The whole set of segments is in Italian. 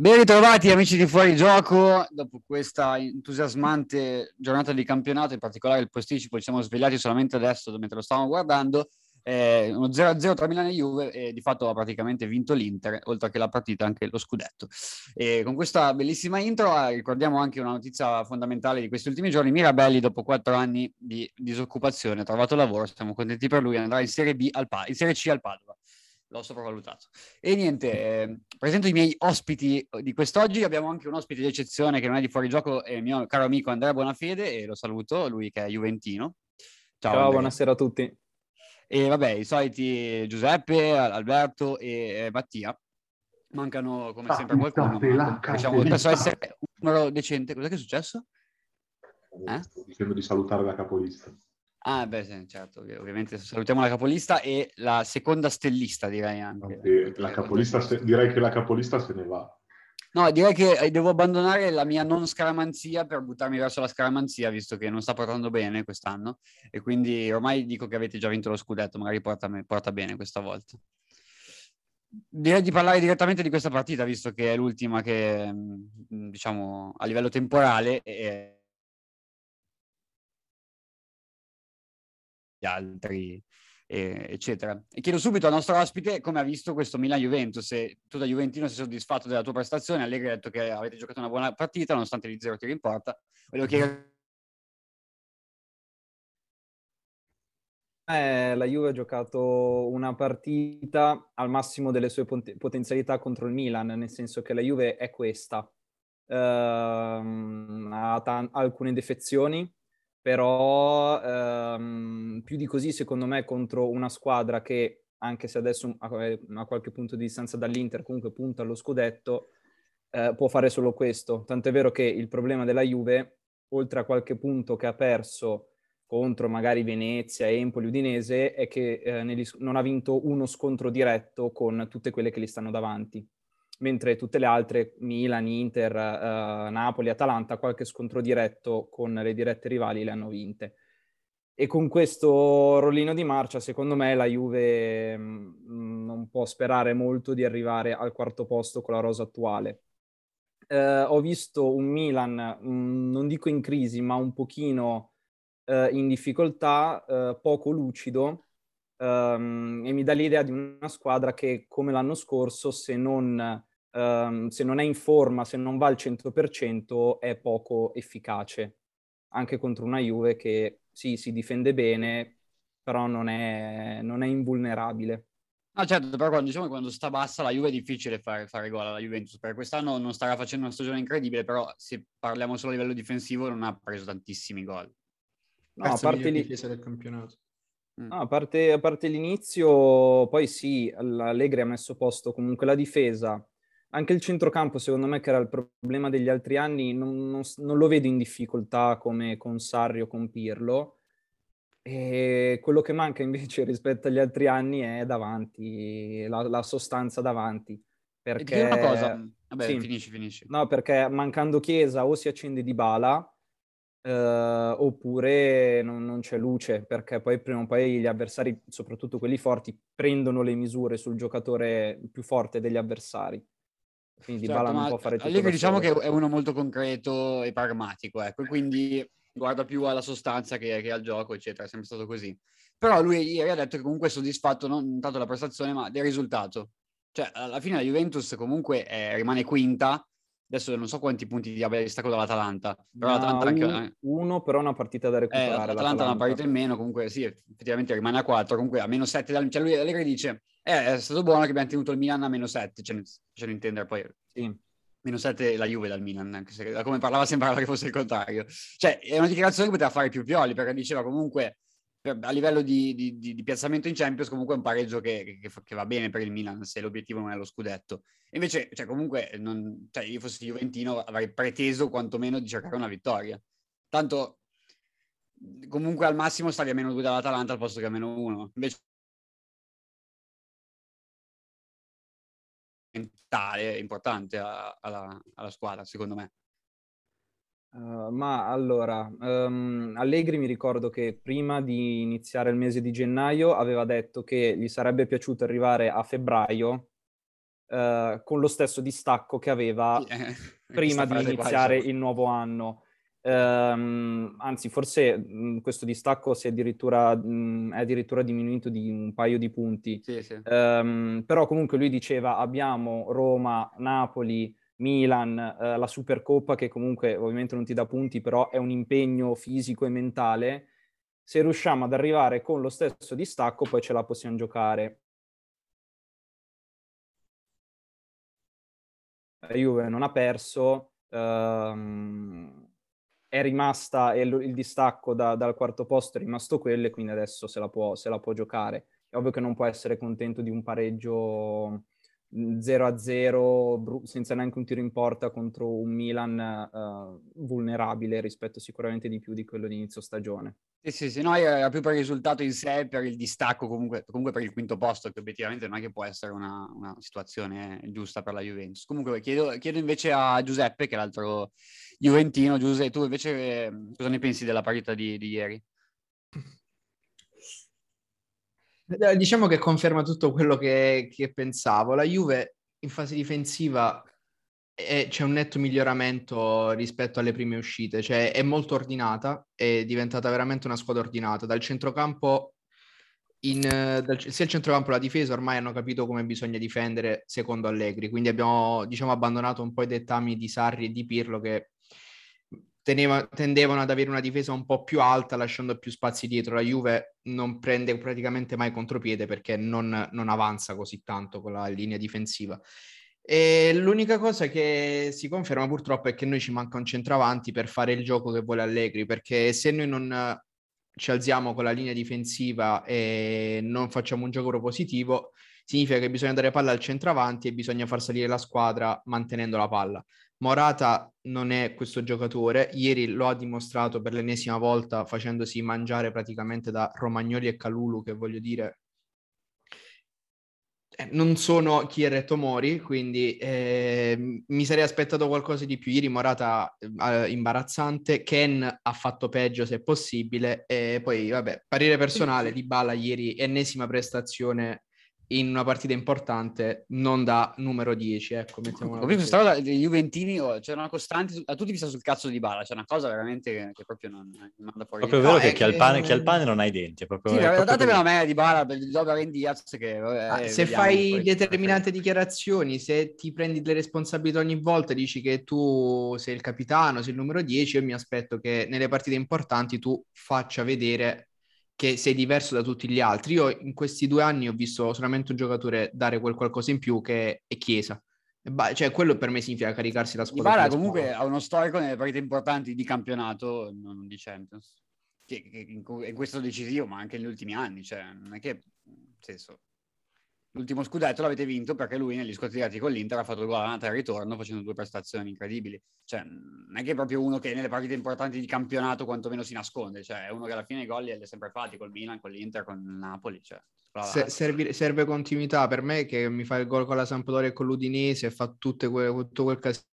Ben ritrovati amici di Fuori Gioco, dopo questa entusiasmante giornata di campionato, in particolare il posticipo, ci siamo svegliati solamente adesso mentre lo stavamo guardando, eh, uno 0-0 tra Milano e Juve e di fatto ha praticamente vinto l'Inter, oltre che la partita anche lo scudetto. E con questa bellissima intro eh, ricordiamo anche una notizia fondamentale di questi ultimi giorni, Mirabelli dopo quattro anni di disoccupazione ha trovato lavoro, siamo contenti per lui, andrà in Serie, B al pa- in Serie C al Padova l'ho sopravvalutato. E niente, eh, presento i miei ospiti di quest'oggi. Abbiamo anche un ospite di eccezione che non è di fuori gioco, è il mio caro amico Andrea Bonafede, e lo saluto, lui che è Juventino. Ciao, Ciao buonasera a tutti. E vabbè, i soliti Giuseppe, Alberto e Mattia. Mancano come ah, sempre qualcuno. Diciamo, penso essere un numero decente. Cos'è che è successo? Eh? Sto dicendo di salutare la capolista. Ah, beh, certo, ovviamente salutiamo la capolista e la seconda stellista, direi anche. Capolista se... direi che la capolista se ne va. No, direi che eh, devo abbandonare la mia non scaramanzia per buttarmi verso la scaramanzia, visto che non sta portando bene quest'anno. E quindi ormai dico che avete già vinto lo scudetto, magari porta, porta bene questa volta. Direi di parlare direttamente di questa partita, visto che è l'ultima che, mm, diciamo, a livello temporale è altri, eh, eccetera. E chiedo subito al nostro ospite come ha visto questo Milan-Juventus, se tu da Juventino sei soddisfatto della tua prestazione, Allegri ha detto che avete giocato una buona partita nonostante gli zero tiri in porta. Volevo chiedere... Eh, la Juve ha giocato una partita al massimo delle sue pot- potenzialità contro il Milan, nel senso che la Juve è questa. Uh, ha t- alcune defezioni, però ehm, più di così secondo me contro una squadra che anche se adesso a, a qualche punto di distanza dall'Inter comunque punta allo scudetto eh, può fare solo questo. Tant'è vero che il problema della Juve oltre a qualche punto che ha perso contro magari Venezia, Empoli, Udinese è che eh, negli, non ha vinto uno scontro diretto con tutte quelle che gli stanno davanti mentre tutte le altre, Milan, Inter, uh, Napoli, Atalanta, qualche scontro diretto con le dirette rivali le hanno vinte. E con questo rollino di marcia, secondo me, la Juve mh, mm, non può sperare molto di arrivare al quarto posto con la rosa attuale. Uh, ho visto un Milan, mh, mm, non dico in crisi, ma un pochino uh, in difficoltà, poco lucido, um, e mi dà l'idea di una squadra che, come l'anno scorso, se non um, se non è in forma, se non va al 100%, è poco efficace, anche contro una Juve che sì, si difende bene, però non è, non è invulnerabile. No, certo, però quando, diciamo che quando sta bassa la Juve è difficile fare, fare gol alla Juventus, perché quest'anno non starà facendo una stagione incredibile, però se parliamo solo a livello difensivo non ha preso tantissimi gol. No, a parte, campionato. Mm. No, a, parte, a parte l'inizio, poi sì, Allegri ha messo posto comunque la difesa, anche il centrocampo, secondo me, che era il problema degli altri anni, non, non, non lo vedo in difficoltà come con Sarri o con Pirlo. E quello che manca invece rispetto agli altri anni è davanti, la, la sostanza davanti. Perché... una cosa, vabbè, sì. finisci, finisci. No, perché mancando Chiesa o si accende di bala eh, oppure non, non, c'è luce, perché poi prima o poi gli avversari, soprattutto quelli forti, prendono le misure sul giocatore più forte degli avversari. Quindi certo, Dybala non può fare tutto Allegri diciamo che è uno molto concreto e pragmatico, ecco, quindi guarda più alla sostanza che, che, al gioco, eccetera, è sempre stato così. Però lui ieri ha detto che comunque è soddisfatto non tanto della prestazione, ma del risultato. Cioè, alla fine la Juventus comunque eh, rimane quinta, adesso non so quanti punti abbia distacco dall'Atalanta, però no, l'Atalanta anche... Un, uno però una partita da recuperare. Eh, L'Atalanta ha una partita in meno, comunque sì, effettivamente rimane a 4, comunque a meno 7, cioè lui Allegri dice eh, è stato buono che abbiamo tenuto il Milan a meno 7, cioè, facendo intendere poi. Sì. Meno 7 la Juve dal Milan, anche se come parlava sembrava che fosse il contrario. Cioè, è una dichiarazione che poteva fare più Pioli, perché diceva comunque a livello di, di, di, piazzamento in Champions comunque è un pareggio che, che, che, va bene per il Milan se l'obiettivo non è lo scudetto. Invece, cioè, comunque, non, cioè, io fossi Juventino avrei preteso quantomeno di cercare una vittoria. Tanto, comunque al massimo stavi a meno 2 dall'Atalanta al posto che a meno 1. Invece mentale importante alla, alla, squadra, secondo me. Uh, ma allora, um, Allegri mi ricordo che prima di iniziare il mese di gennaio aveva detto che gli sarebbe piaciuto arrivare a febbraio uh, con lo stesso distacco che aveva eh, prima di iniziare il nuovo anno. Um, anzi, forse mh, questo distacco si è addirittura, mh, è addirittura diminuito di un paio di punti. Sì, sì. Um, però comunque lui diceva abbiamo Roma, Napoli, Milan, uh, la Supercoppa che comunque ovviamente non ti dà punti, però è un impegno fisico e mentale. Se riusciamo ad arrivare con lo stesso distacco, poi ce la possiamo giocare. La Juve non ha perso. Um, è rimasta e il, distacco da, dal quarto posto è rimasto quello e quindi adesso se la, può, se la può giocare. È ovvio che non può essere contento di un pareggio 0-0 bru- senza neanche un tiro in porta contro un Milan uh, vulnerabile rispetto sicuramente di più di quello di inizio stagione. Sì, sì, sì, no, era più per il risultato in sé, per il distacco comunque, comunque per il quinto posto, che obiettivamente non è che può essere una, una situazione giusta per la Juventus. Comunque chiedo, chiedo invece a Giuseppe, che è l'altro Juventino. Giuseppe, tu invece eh, cosa ne pensi della partita di, di ieri? Eh, diciamo che conferma tutto quello che, che pensavo. La Juve in fase difensiva è, c'è un netto miglioramento rispetto alle prime uscite, cioè è molto ordinata, è diventata veramente una squadra ordinata. Dal centrocampo, in, dal, sia il centrocampo che la difesa ormai hanno capito come bisogna difendere secondo Allegri, quindi abbiamo diciamo, abbandonato un po' i dettami di Sarri e di Pirlo che teneva, tendevano ad avere una difesa un po' più alta, lasciando più spazi dietro. La Juve non prende praticamente mai contropiede perché non, non avanza così tanto con la linea difensiva. E l'unica cosa che si conferma purtroppo è che noi ci manca un centravanti per fare il gioco che vuole Allegri, perché se noi non ci alziamo con la linea difensiva e non facciamo un gioco propositivo, significa che bisogna dare palla al centravanti e bisogna far salire la squadra mantenendo la palla. Morata non è questo giocatore, ieri lo ha dimostrato per l'ennesima volta facendosi mangiare praticamente da Romagnoli e Calulu, che voglio dire eh, non sono chi è Tomori, quindi eh, mi sarei aspettato qualcosa di più. Ieri Morata eh, imbarazzante, Ken ha fatto peggio se possibile, e poi vabbè, parere personale di Bala ieri, ennesima prestazione in una partita importante non da numero 10. Ecco, mettiamola visto questa cosa dei Juventini, oh, c'è una costante, a tutti vista sul cazzo di Bala, c'è una cosa veramente che, che proprio non, non manda fuori. Proprio vero no, che, chi. Ha il pane, chi ha il pane non ha i denti. È proprio, sì, è proprio datevelo a me di Bala, per il Dover Diaz che... Vabbè, ah, se fai determinate dichiarazioni, se ti prendi le responsabilità ogni volta, dici che tu sei il capitano, sei il numero 10, io mi aspetto che nelle partite importanti tu faccia vedere che sei diverso da tutti gli altri. Io in questi due anni ho visto solamente un giocatore dare quel qualcosa in più che è Chiesa. Ba- cioè, quello per me significa caricarsi la squadra. Ibara comunque ha uno storico nelle partite importanti di campionato, non di Champions. Che, che in, in, questo decisivo, ma anche negli ultimi anni. Cioè, non è che, senso, l'ultimo scudetto l'avete vinto perché lui negli scontri diretti con l'Inter ha fatto due gol andata e ritorno facendo due prestazioni incredibili. Cioè, non è che è proprio uno che nelle partite importanti di campionato quantomeno si nasconde, cioè è uno che alla fine i gol li ha sempre fatti col Milan, con l'Inter, con il Napoli. Cioè, Se, serve, serve, continuità per me che mi fa il gol con la Sampdoria e con l'Udinese e fa tutte que, tutto quel casino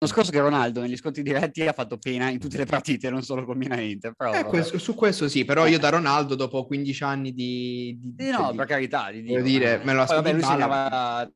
L'anno scorso che Ronaldo negli scontri diretti ha fatto pena in tutte le partite, non solo con Milan Inter. Però, eh, questo, su questo sì, però io da Ronaldo dopo 15 anni di... di, di no, di, per carità, di dire, dire me lo aspettavo. Lui segnava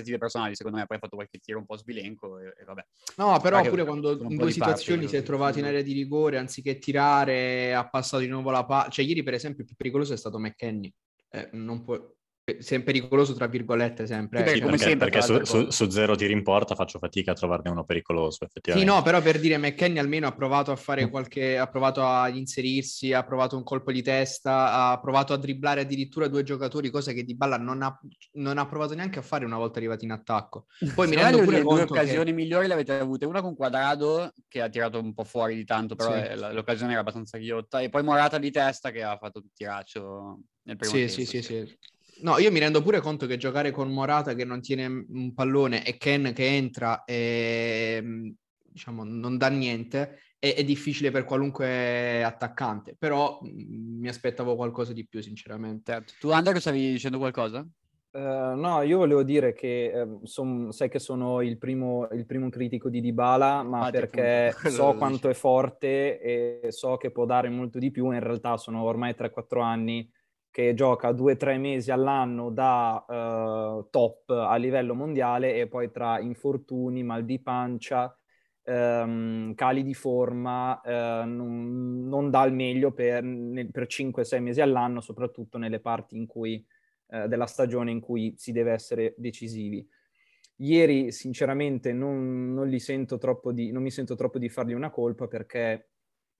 iniziative personali, secondo me poi ha fatto qualche tiro un po' sbilenco e, e vabbè. No, però Perché pure quando in due situazioni si è trovato in area di rigore, anziché tirare, ha passato di nuovo la palla. Cioè ieri per esempio il più pericoloso è stato McKenny. Eh, non può sempre pericoloso tra virgolette sempre. Sì, come perché, sempre, perché su, su, su, zero tiri in porta faccio fatica a trovarne uno pericoloso effettivamente. Sì, no, però per dire McKenny almeno ha provato a fare mm. qualche, ha provato a inserirsi, ha provato un colpo di testa, ha provato a dribblare addirittura due giocatori, cosa che Di Balla non ha, non ha provato neanche a fare una volta arrivati in attacco. Poi mi rendo pure le due occasioni che... migliori le avete avute, una con Quadrado che ha tirato un po' fuori di tanto, però sì. l'occasione era abbastanza ghiotta, e poi Morata di testa che ha fatto un tiraccio nel primo sì, tempo. Sì, sì, sì. No, io mi rendo pure conto che giocare con Morata che non tiene un pallone e Ken che entra e mm, diciamo non dà niente è, è difficile per qualunque attaccante, però mh, mi aspettavo qualcosa di più, sinceramente. Certo. Tu, Andrea, stavi dicendo qualcosa? Uh, no, io volevo dire che eh, son, sai che sono il primo, il primo, critico di Dybala, ma ah, perché so quanto è forte e so che può dare molto di più. In realtà sono ormai 3-4 anni che gioca 2-3 mesi all'anno da uh, top a livello mondiale e poi tra infortuni, mal di pancia, um, cali di forma, uh, non, non, dà il meglio per, per 5-6 mesi all'anno, soprattutto nelle parti in cui eh, della stagione in cui si deve essere decisivi. Ieri sinceramente non, non, di, non mi sento troppo di fargli una colpa perché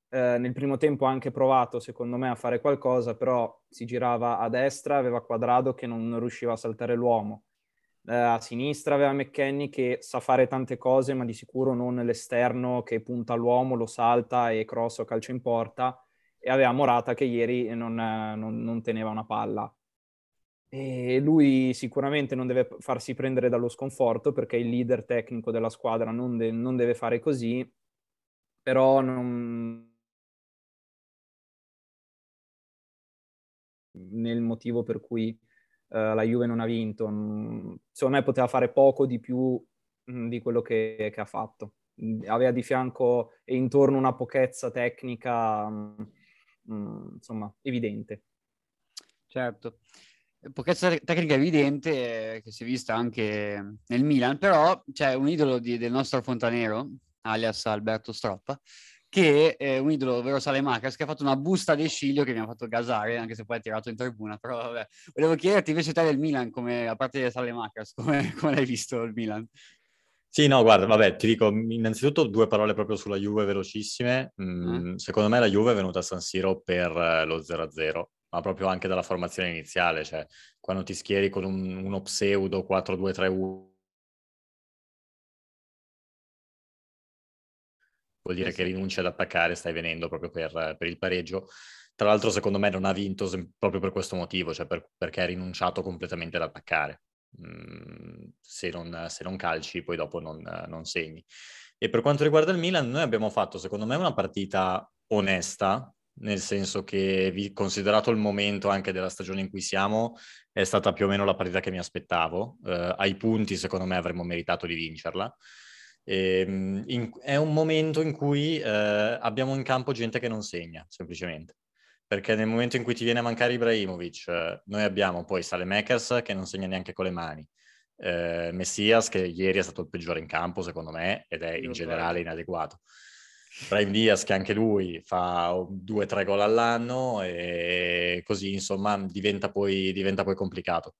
eh, nel primo tempo ha anche provato secondo me a fare qualcosa, però si girava a destra, aveva Quadrado che non, riusciva a saltare l'uomo. Eh, a sinistra aveva McKenny che sa fare tante cose, ma di sicuro non l'esterno che punta all'uomo, lo salta e cross o calcio in porta. E aveva Morata che ieri non, non, non teneva una palla. E lui sicuramente non deve farsi prendere dallo sconforto perché il leader tecnico della squadra non, de- non deve fare così, però non... nel motivo per cui uh, la Juve non ha vinto. secondo me poteva fare poco di più mh, di quello che, che, ha fatto. Aveva di fianco e intorno una pochezza tecnica, insomma, evidente. Certo pochezza tecnica evidente eh, che si è vista anche nel Milan, però c'è un idolo di, del nostro fontanero, alias Alberto Stroppa, che è un idolo, ovvero Salemakers, che ha fatto una busta di sciglio che mi ha fatto gasare, anche se poi ha tirato in tribuna, però vabbè. Volevo chiederti invece te del Milan, come, a parte di Salemakers, come, come l'hai visto il Milan? Sì, no, guarda, vabbè, ti dico innanzitutto due parole proprio sulla Juve velocissime. Mm, eh. Secondo me la Juve è venuta a San Siro per eh, lo 0-0 ma proprio anche dalla formazione iniziale, cioè quando ti schieri con un, uno pseudo 4-2-3-1 vuol dire che rinunci ad attaccare, stai venendo proprio per, per, il pareggio. Tra l'altro, secondo me, non ha vinto proprio per questo motivo, cioè per, perché ha rinunciato completamente ad attaccare. Mm, se, non, se, non, calci, poi dopo non, non, segni. E per quanto riguarda il Milan, noi abbiamo fatto, secondo me, una partita onesta, nel senso che, considerato il momento anche della stagione in cui siamo, è stata più o meno la partita che mi aspettavo. Eh, ai punti, secondo me, avremmo meritato di vincerla. E, ehm, in, è un momento in cui eh, abbiamo in campo gente che non segna, semplicemente. Perché nel momento in cui ti viene a mancare Ibrahimovic, eh, noi abbiamo poi Salemekers che non segna neanche con le mani. Eh, Messias che ieri è stato il peggiore in campo secondo me ed è in generale inadeguato. Brian Diaz che anche lui fa due o tre gol all'anno e così insomma diventa poi, diventa poi complicato.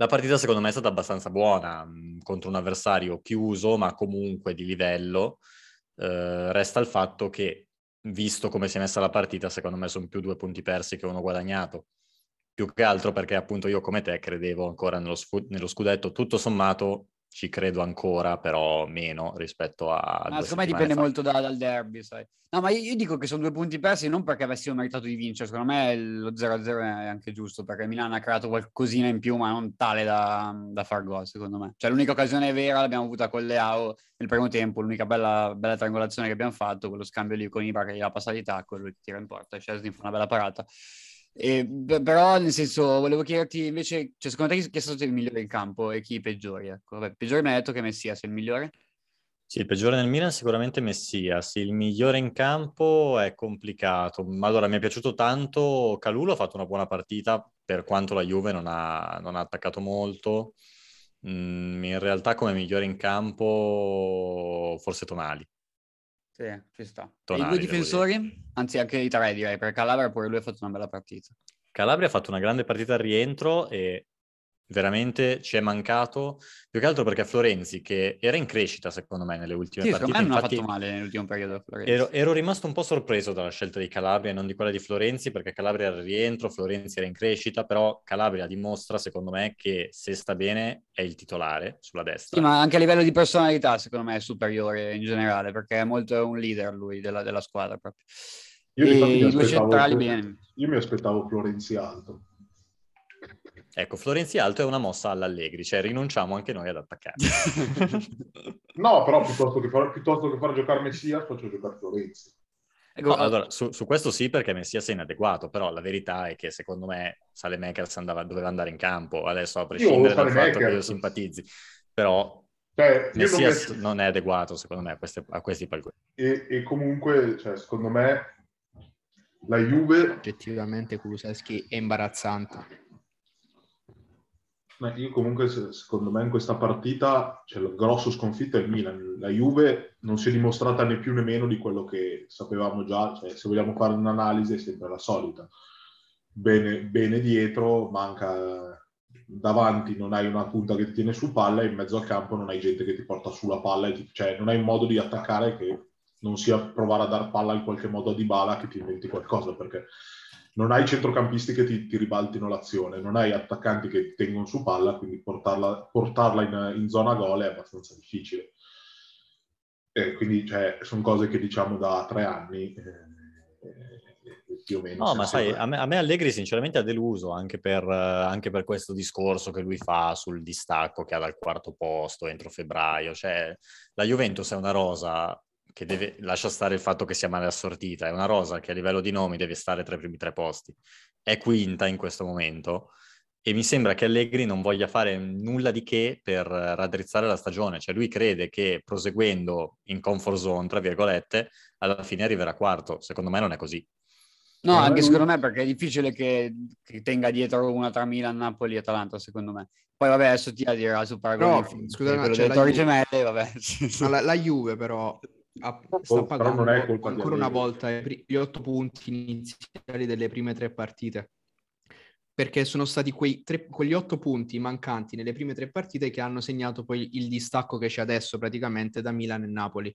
La partita secondo me è stata abbastanza buona mm, contro un avversario chiuso ma comunque di livello. Eh, resta il fatto che visto come si è messa la partita secondo me sono più due punti persi che uno guadagnato. Più che altro perché appunto io come te credevo ancora nello, scu- nello scudetto tutto sommato ci credo ancora, però meno rispetto a... Ma secondo me dipende fa. molto da, dal derby, sai. No, ma io, io, dico che sono due punti persi non perché avessimo meritato di vincere, secondo me lo 0-0 è anche giusto, perché Milan ha creato qualcosina in più, ma non tale da, da far gol, secondo me. Cioè l'unica occasione vera l'abbiamo avuta con Leao nel primo tempo, l'unica bella, bella triangolazione che abbiamo fatto, quello scambio lì con Ibra che gli ha passato di tacco, lui tira in porta, e Chesney fa una bella parata. E, però, nel senso, volevo chiederti invece, cioè, secondo te chi è stato il migliore in campo e chi i peggiori? Ecco, Vabbè, peggiore mi ha detto che Messias è il migliore. Sì, il peggiore nel Milan sicuramente Messias, il migliore in campo è complicato. Allora, mi è piaciuto tanto, Calulo ha fatto una buona partita per quanto la Juve non ha, non ha attaccato molto. Mm, in realtà come migliore in campo forse Tonali. Sì, ci sta. Tonali, i due difensori? Anzi, anche i tre direi, perché Calabria pure lui ha fatto una bella partita. Calabria ha fatto una grande partita al rientro e veramente ci è mancato, più che altro perché Florenzi, che era in crescita secondo me nelle ultime sì, partite. Non ha fatto male nell'ultimo periodo ero, ero, rimasto un po' sorpreso dalla scelta di Calabria e non di quella di Florenzi, perché Calabria era al rientro, Florenzi era in crescita, però Calabria dimostra secondo me che se sta bene è il titolare sulla destra. Sì, ma anche a livello di personalità secondo me è superiore in generale, perché è molto un leader lui della, della squadra proprio. Io, mi aspettavo, io mi aspettavo Florenzi alto. Ecco, Florenzi Alto è una mossa all'Allegri, cioè rinunciamo anche noi ad attaccare. no, però piuttosto che, far, piuttosto che far giocare Messia, faccio giocare Florenzi. Ecco, no, allora, su, su, questo sì, perché Messias è inadeguato, però la verità è che secondo me Salemekers andava, doveva andare in campo, adesso a prescindere dal fatto che io simpatizzi, però cioè, Messias non, non, è adeguato secondo me a, queste, a questi palcoscenici. E, e, comunque, cioè, secondo me, la Juve... Oggettivamente Kuluseschi è imbarazzante. Ma io comunque, secondo me, in questa partita cioè, il grosso sconfitto è il Milan. La Juve non si è dimostrata né più né meno di quello che sapevamo già. Cioè, se vogliamo fare un'analisi è sempre la solita. Bene, bene dietro, manca davanti, non hai una punta che ti tiene su palla e in mezzo al campo non hai gente che ti porta sulla palla. E ti, cioè, non hai un modo di attaccare che non sia provare a dar palla in qualche modo a Dybala che ti inventi qualcosa, perché non hai centrocampisti che ti, ti, ribaltino l'azione, non hai attaccanti che tengono su palla, quindi portarla, portarla in, in, zona gol è abbastanza difficile. E quindi cioè, sono cose che diciamo da tre anni eh, più o meno. No, ma sai, a me, a me, Allegri sinceramente ha deluso anche per, anche per, questo discorso che lui fa sul distacco che ha dal quarto posto entro febbraio. Cioè, la Juventus è una rosa che deve, lascia stare il fatto che sia male assortita, è una rosa che a livello di nomi deve stare tra i primi tre posti, è quinta in questo momento e mi sembra che Allegri non voglia fare nulla di che per raddrizzare la stagione, cioè lui crede che proseguendo in comfort zone, tra virgolette, alla fine arriverà quarto, secondo me non è così. No, anche secondo me perché è difficile che, che tenga dietro una tra Milan, Napoli e Atalanta, secondo me. Poi vabbè, adesso ti dirà su paragone. No, scusate, cioè, la, Gemelle, vabbè. La, la Juve però sta pagando ancora una volta gli otto punti iniziali delle prime tre partite perché sono stati quei tre, quegli otto punti mancanti nelle prime tre partite che hanno segnato poi il distacco che c'è adesso praticamente da Milan e Napoli.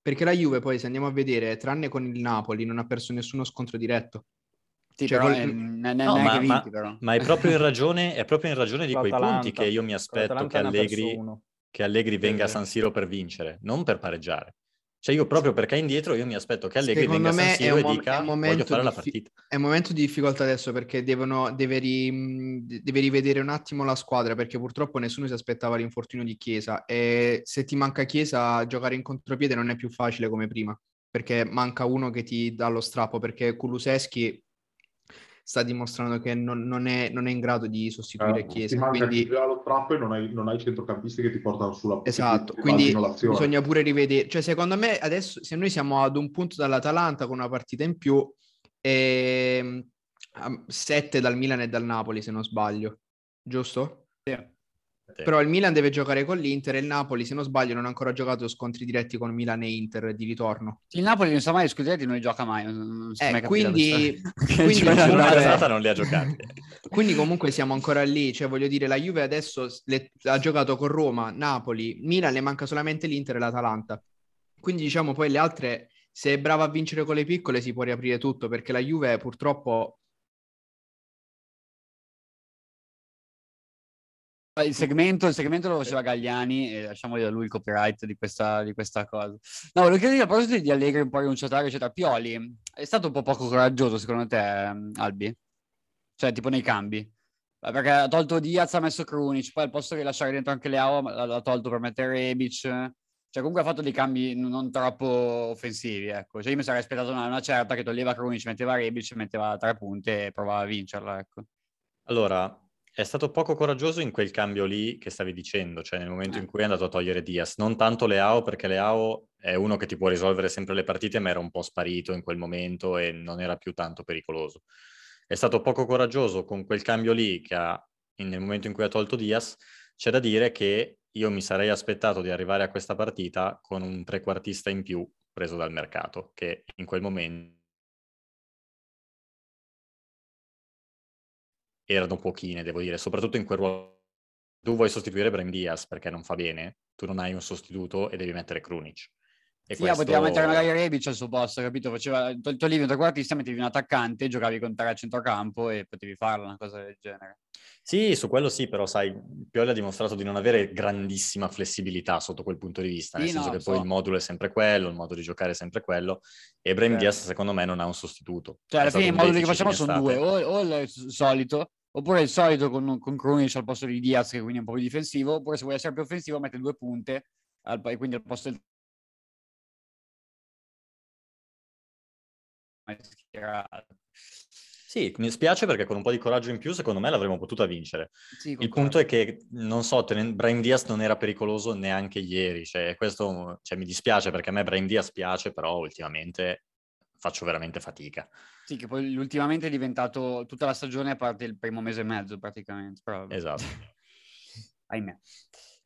Perché la Juve poi, se andiamo a vedere, tranne con il Napoli, non ha perso nessuno scontro diretto. Sì, cioè, però, è, ne, ne, no, ma, vinti, ma, ma, è proprio in ragione, è proprio in ragione di quei punti che io mi aspetto che Allegri, che Allegri venga a San Siro per vincere, non per pareggiare. Cioè io proprio perché è indietro io mi aspetto che Allegri Secondo venga a San Siro e dica voglio fare la partita. È un momento di difficoltà adesso perché devono, deve, ri, deve, rivedere un attimo la squadra perché purtroppo nessuno si aspettava l'infortunio di Chiesa e se ti manca Chiesa giocare in contropiede non è più facile come prima perché manca uno che ti dà lo strappo perché Kuluseschi sta dimostrando che non, non, è, non è, in grado di sostituire eh, Chiesa. Ti manca quindi... lo strappo e non hai, non hai centrocampisti che ti portano sulla Esatto, quindi bisogna pure rivedere. Cioè, secondo me, adesso, se noi siamo ad un punto dall'Atalanta con una partita in più, e... Ehm, sette dal Milan e dal Napoli, se non sbaglio, giusto? Sì. Però il Milan deve giocare con l'Inter e il Napoli, se non sbaglio, non ha ancora giocato scontri diretti con Milan e Inter di ritorno. Il Napoli non sa mai scudetti, non li gioca mai. Non eh, mai quindi, quindi comunque, non li ha giocati. quindi comunque siamo ancora lì, cioè voglio dire, la Juve adesso le, ha giocato con Roma, Napoli, Milan, le manca solamente l'Inter e l'Atalanta. Quindi diciamo poi le altre, se è brava a vincere con le piccole si può riaprire tutto, perché la Juve purtroppo Il segmento, il segmento, lo faceva Gagliani e lasciamogli da lui il copyright di questa, di questa cosa. No, volevo chiedere a proposito di Allegri un po' rinunciatario, eccetera. Pioli, è stato un po' poco coraggioso secondo te, Albi? Cioè, tipo nei cambi? Perché ha tolto Diaz, ha messo Krunic, poi al posto che lasciare dentro anche Leao l'ha tolto per mettere Rebic. Cioè, comunque ha fatto dei cambi non troppo offensivi, ecco. Cioè, io mi sarei aspettato una, una certa che toglieva Krunic, metteva Rebic, metteva tre punte e provava a vincerla, ecco. Allora, è stato poco coraggioso in quel cambio lì che stavi dicendo, cioè nel momento in eh. cui è andato a togliere Diaz. Non tanto Leao, perché Leao è uno che ti può risolvere sempre le partite, ma era un po' sparito in quel momento e non era più tanto pericoloso. È stato poco coraggioso con quel cambio lì che ha, nel momento in cui ha tolto Diaz. C'è da dire che io mi sarei aspettato di arrivare a questa partita con un trequartista in più preso dal mercato, che in quel momento erano pochine, devo dire, soprattutto in quel ruolo. Tu vuoi sostituire Brahim Diaz perché non fa bene, tu non hai un sostituto e devi mettere Krunic. E sì, questo... poteva mettere magari Rebic al suo posto, capito? Faceva, to- toglievi un trequartista, mettevi un attaccante, giocavi con tre a centrocampo e potevi farla, una cosa del genere. Sì, su quello sì, però sai, Pioli ha dimostrato di non avere grandissima flessibilità sotto quel punto di vista, nel sì, senso no, che so. poi il modulo è sempre quello, il modo di giocare è sempre quello, e Brahim certo. Diaz secondo me non ha un sostituto. Cioè alla fine i moduli che facciamo sono due, o, o il solito, Oppure il solito con, con Krunic al posto di Diaz, che quindi è un po' più difensivo, oppure se vuoi essere più offensivo mette due punte, al, e quindi al posto del Sì, mi spiace perché con un po' di coraggio in più, secondo me l'avremmo potuta vincere. Sì, Il punto è che, non so, tenen- Brian Diaz non era pericoloso neanche ieri, cioè, questo, cioè, mi dispiace perché a me Brian Diaz piace, però ultimamente faccio veramente fatica. Sì, che poi ultimamente è diventato tutta la stagione a parte il primo mese e mezzo praticamente. Però... Esatto. Ahimè.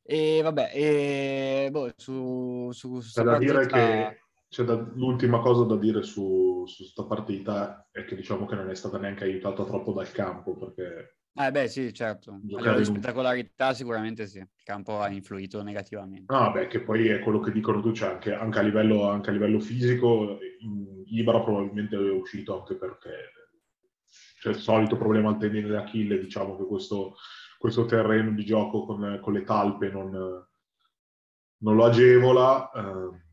E vabbè, e, boh, su, su, su C'è da partita... dire che c'è da, l'ultima cosa da dire su questa partita è che diciamo che non è stata neanche aiutata troppo dal campo perché Eh beh sì, certo. A livello di spettacolarità sicuramente sì. Il campo ha influito negativamente. No, beh, che poi è quello che dicono tu, cioè anche, anche a, livello, anche a livello fisico, in- Ibra probabilmente è uscito anche perché c'è il solito problema al tendine d'Achille, diciamo che questo, questo terreno di gioco con, con le talpe non, non lo agevola. eh,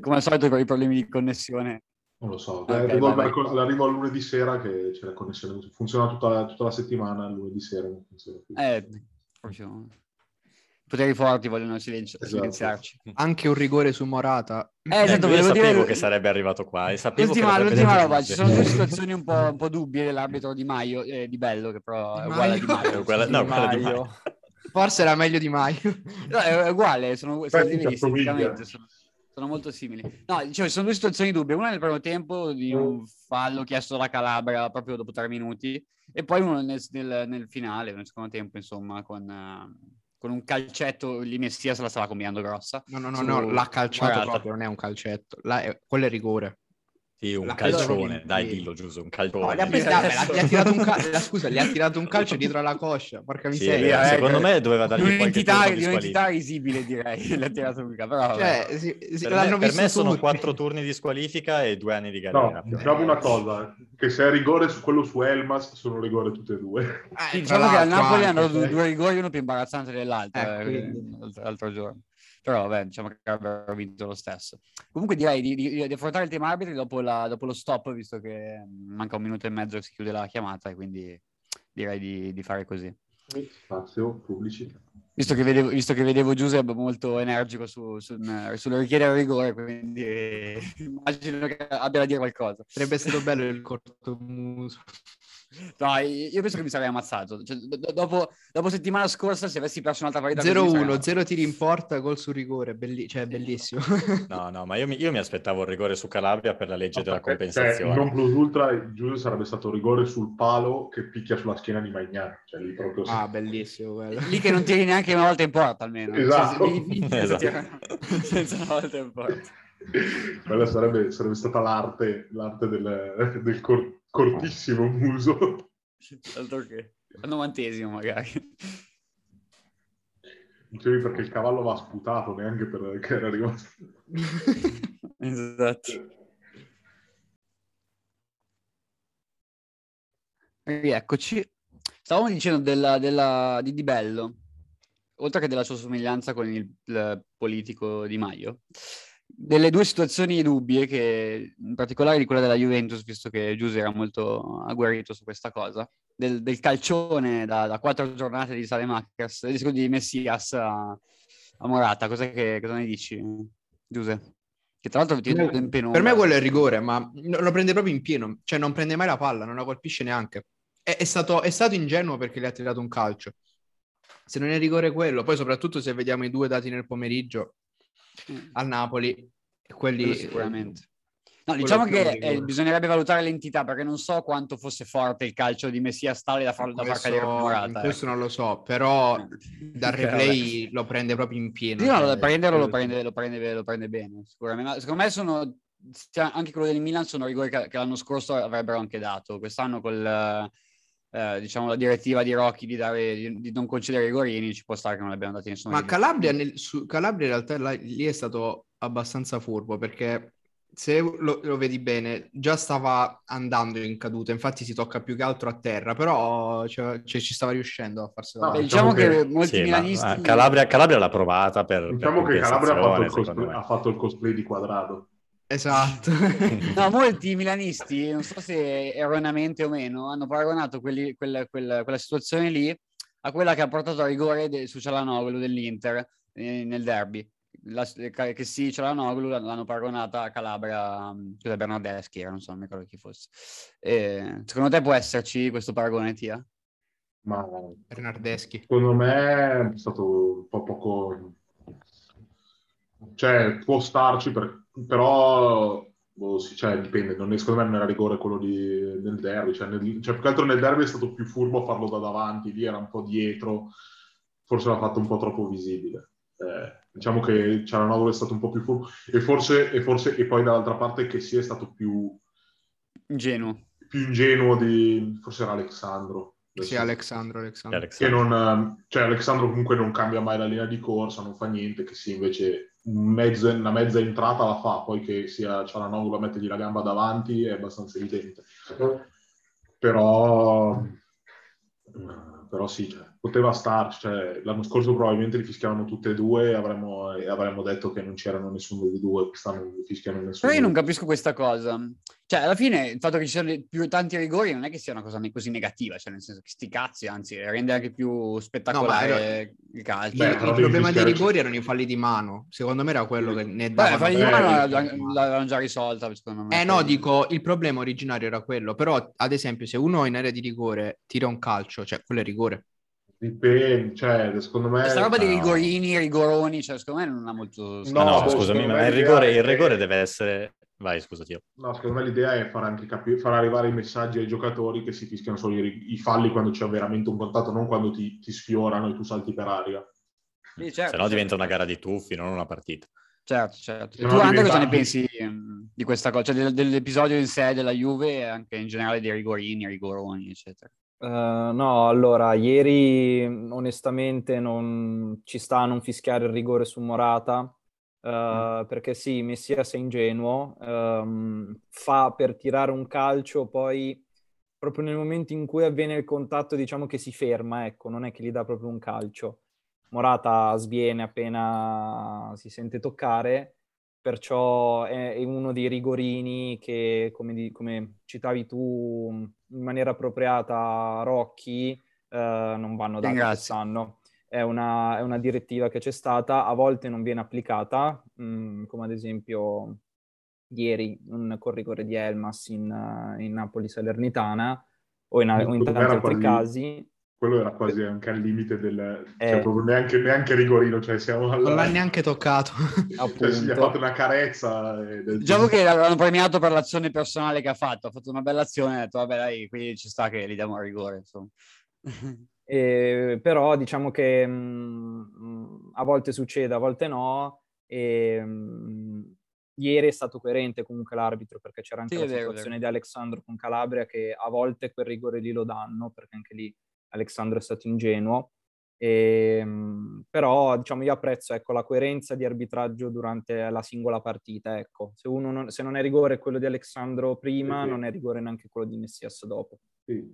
Come al solito con i problemi di connessione. non lo so, Ok, arrivo, al, vabbè. mercol- arrivo al lunedì sera che c'è la connessione, funziona tutta la, tutta la settimana, lunedì sera non funziona più. Eh, proprio... Poteri forti vogliono silenzi- Esatto. silenziarci. Anche un rigore su Morata. Eh, esatto, Ecco, io sapevo dire... che sarebbe arrivato qua e sapevo che L'ultima, l'avrebbe l'ultima roba, ci sono due situazioni un po', un po' dubbie dell'arbitro Di Maio, eh, di Bello, che però è Di uguale a Di Maio? Uguale- no, quella di Maio. Forse era meglio di Maio. No, è uguale, sono, sono simili sono, sono molto simili. No, dicevo, ci sono due situazioni dubbie. Una nel primo tempo di un fallo chiesto da Calabria proprio dopo tre minuti e poi uno nel, nel- nel finale, nel secondo tempo, insomma, con, eh, con un calcetto, lì Messia se la stava combinando grossa. No, no, no, Su no, l'ha calciato Morata. proprio, non è un calcetto. Là è- quello è rigore. Sì, un La calcione, presa- dai, sì. dillo Giuso, un No, calcione. gli ha gli ha tirato un cal- la- scusa, gli ha tirato un calcio dietro alla coscia. Porca Sì, miseria. eh, eh, secondo che- me doveva dargli qualche Un'entità, turno di di un'entità risibile, direi. L'ha tirato mica, però. Cioè, sì, sì, Per l'hanno me, per me sono quattro turni di squalifica e due anni di galera. No, diciamo una cosa, che se è rigore su quello su Elmas, sono rigore tutte e due. Eh, Sì, diciamo che al Napoli anche, hanno due, due rigori, uno più imbarazzante dell'altro Eh, eh, l'altro giorno. Però vabbè, diciamo che avrebbero vinto lo stesso. Comunque direi di, di- di affrontare il tema arbitri dopo, la- dopo lo stop, visto che manca un minuto e mezzo che si chiude la chiamata, e quindi direi di, di fare così. Spazio, pubblici. Visto che vedevo, visto che vedevo Giuseppe molto energico su, su, sul richiedere il rigore, quindi eh, immagino che abbia da dire qualcosa. Sarebbe stato bello il cortomuso. No, io penso che mi sarei ammazzato. Cioè, do- do- dopo, dopo settimana scorsa, se avessi perso un'altra partita così, mi sarei 0-1, ammazzato. 0 tiri in porta, gol su rigore, belli- cioè bellissimo. No, no, ma io mi, io mi aspettavo il rigore su Calabria per la legge della Cioè, compensazione. in non plus ultra, Giuseppe sarebbe stato rigore sul palo che picchia sulla schiena di Magnan. Cioè, lì proprio... ah, bellissimo quello. Lì che non tiri neanche una volta in porta almeno. Esatto. Cioè, vincere Esatto. senza una volta in porta. Quella sarebbe, sarebbe stata l'arte, l'arte del, del cor- cortissimo muso. Altro che al novantesimo magari. Dicevi perché il cavallo va sputato neanche perché era rimasto. esatto. Rieccoci. Stavamo dicendo della, della- di Di Bello, oltre che della sua somiglianza con il, il politico Di Maio, delle due situazioni dubbie, che, in particolare di quella della Juventus, visto che Giuse era molto agguerrito su questa cosa, del, del calcione da, da quattro giornate di Salemakers, eh, di Messias a, a Morata. Cosa, che, cosa ne dici, Giuse? Che tra l'altro ti in penombra. Per me quello è il rigore, ma lo prende proprio in pieno, cioè non prende mai la palla, non la colpisce neanche. È, è stato, è stato ingenuo perché le ha tirato un calcio. Se non è rigore quello, poi soprattutto se vediamo i due dati nel pomeriggio Mm. al Napoli, quelli Quello sicuramente. No, diciamo che eh, bisognerebbe valutare l'entità perché non so quanto fosse forte il calcio di Messias tale da, far, da far cadere Morata. questo eh. non lo so, però dal replay lo prende proprio in pieno. Sì, no, cioè, da prenderlo lo prende, lo, prende, lo prende bene, sicuramente. Ma secondo me sono, anche quello del Milan sono rigori che, che l'anno scorso avrebbero anche dato. Quest'anno con diciamo, la direttiva di Rocchi di, dare, di, di non concedere rigorini ci può stare che non l'abbiano dati nessuno. Ma Calabria, nel- su- Calabria in realtà là- lì è stato abbastanza furbo perché se lo, lo vedi bene già stava andando in caduta, infatti si tocca più che altro a terra, però cioè, cioè, ci stava riuscendo a farsela. No, diciamo diciamo, che, che- molti Sì, milanisti... ma Calabria, Calabria l'ha provata per, per Diciamo che Calabria ha fatto, cosplay, ha fatto il cosplay di quadrado. Esatto. no, molti milanisti, non so se erroneamente o meno, hanno paragonato quelli, quella, quella, quella, situazione lì a quella che ha portato a rigore de, su Cialanoglu dell'Inter eh, nel derby. La, che sì, Cialanoglu l'hanno paragonata a Calabria, cioè Bernardeschi, era, non so, non mi ricordo chi fosse. Eh, secondo te può esserci questo paragone, Tia? Ma Bernardeschi. Secondo me è stato un po' poco... Cioè, può starci, per... però boh, sì, cioè, dipende. Non secondo me non era rigore quello di... nel derby. Cioè, nel... cioè, più che altro nel derby è stato più furbo farlo da davanti, lì era un po' dietro. Forse l'ha fatto un po' troppo visibile. Eh, diciamo che Cialanoglu è stato un po' più furbo. E forse, e forse, e poi dall'altra parte che è stato più... Ingenuo. Più ingenuo di... forse era Alexandro sì, Alexandro, Alexandro. Alexandro. Che non, cioè Alexandro comunque non cambia mai la linea di corsa, non fa niente, che sì, invece mezzo, una mezza entrata la fa, poi che sia Cialanoglu a mettergli la gamba davanti è abbastanza evidente. Però, però sì, cioè, poteva starci. Cioè, l'anno scorso probabilmente li fischiavano tutte e due e avremmo, e avremmo detto che non c'erano nessuno dei due, quest'anno non li fischiano nessuno. Però io non capisco questa cosa. Cioè, alla fine il fatto che ci siano più tanti rigori non è che sia una cosa così negativa, cioè nel senso che sti cazzi, anzi, rende anche più spettacolare no, era... il calcio. Beh, il, il problema dei rigori erano i falli di mano. Secondo me era quello che ne dava. Beh, i falli di mano l'avevano già risolta, secondo me. Eh no, dico, il problema originario era quello. Però, ad esempio, se uno in area di rigore tira un calcio, cioè quello è rigore. Dipende, cioè, secondo me... Questa roba no. di rigorini, rigoroni, cioè, secondo me non ha molto... No, no scusami, ma il rigore, il rigore deve essere... Vai, scusa, Tio. No, secondo me l'idea è far, anche capi- far arrivare i messaggi ai giocatori che si fischiano solo i, i falli quando c'è veramente un contatto, non quando ti, ti sfiorano e tu salti per aria. Sì, certo, Se no diventa una gara di tuffi, non una partita. Certo, certo. E tu, Andrea, cosa ne pensi um, di questa cosa? Cioè, del, dell'episodio in sé della Juve e anche in generale dei rigorini, rigoroni, eccetera? Uh, no, allora, ieri onestamente non ci sta a non fischiare il rigore su Morata, uh, mm. perché sì, Messias è ingenuo, um, fa per tirare un calcio, poi proprio nel momento in cui avviene il contatto diciamo che si ferma, ecco, non è che gli dà proprio un calcio. Morata sviene appena si sente toccare, perciò è, è uno dei rigorini che, come, di, come citavi tu in maniera appropriata Rocchi eh, non vanno dati quest'anno. È una, è una, direttiva che c'è stata, a volte non viene applicata, mh, mm, come ad esempio ieri un corrigore di Elmas in, in Napoli Salernitana o in, o in tanti altri casi. Quello era quasi anche al limite del... Cioè, eh, cioè, neanche, neanche, rigorino, cioè siamo alla... Non l'ha neanche toccato. cioè, gli ha fatto una carezza. Del... Diciamo che l'hanno premiato per l'azione personale che ha fatto, ha fatto una bella azione, ha detto vabbè dai, qui ci sta che gli diamo a rigore, insomma. E, però diciamo che mh, mm, a volte succede, a volte no, e mh, mm, ieri è stato coerente comunque l'arbitro perché c'era anche sì, la vero, situazione vero. di Alessandro con Calabria che a volte quel rigore lì lo danno perché anche lì Alessandro è stato ingenuo, e, ehm, però diciamo io apprezzo ecco, la coerenza di arbitraggio durante la singola partita. Ecco. Se, non, se, non, è rigore quello di Alessandro prima, sì. non è rigore neanche quello di Messias dopo. Sì.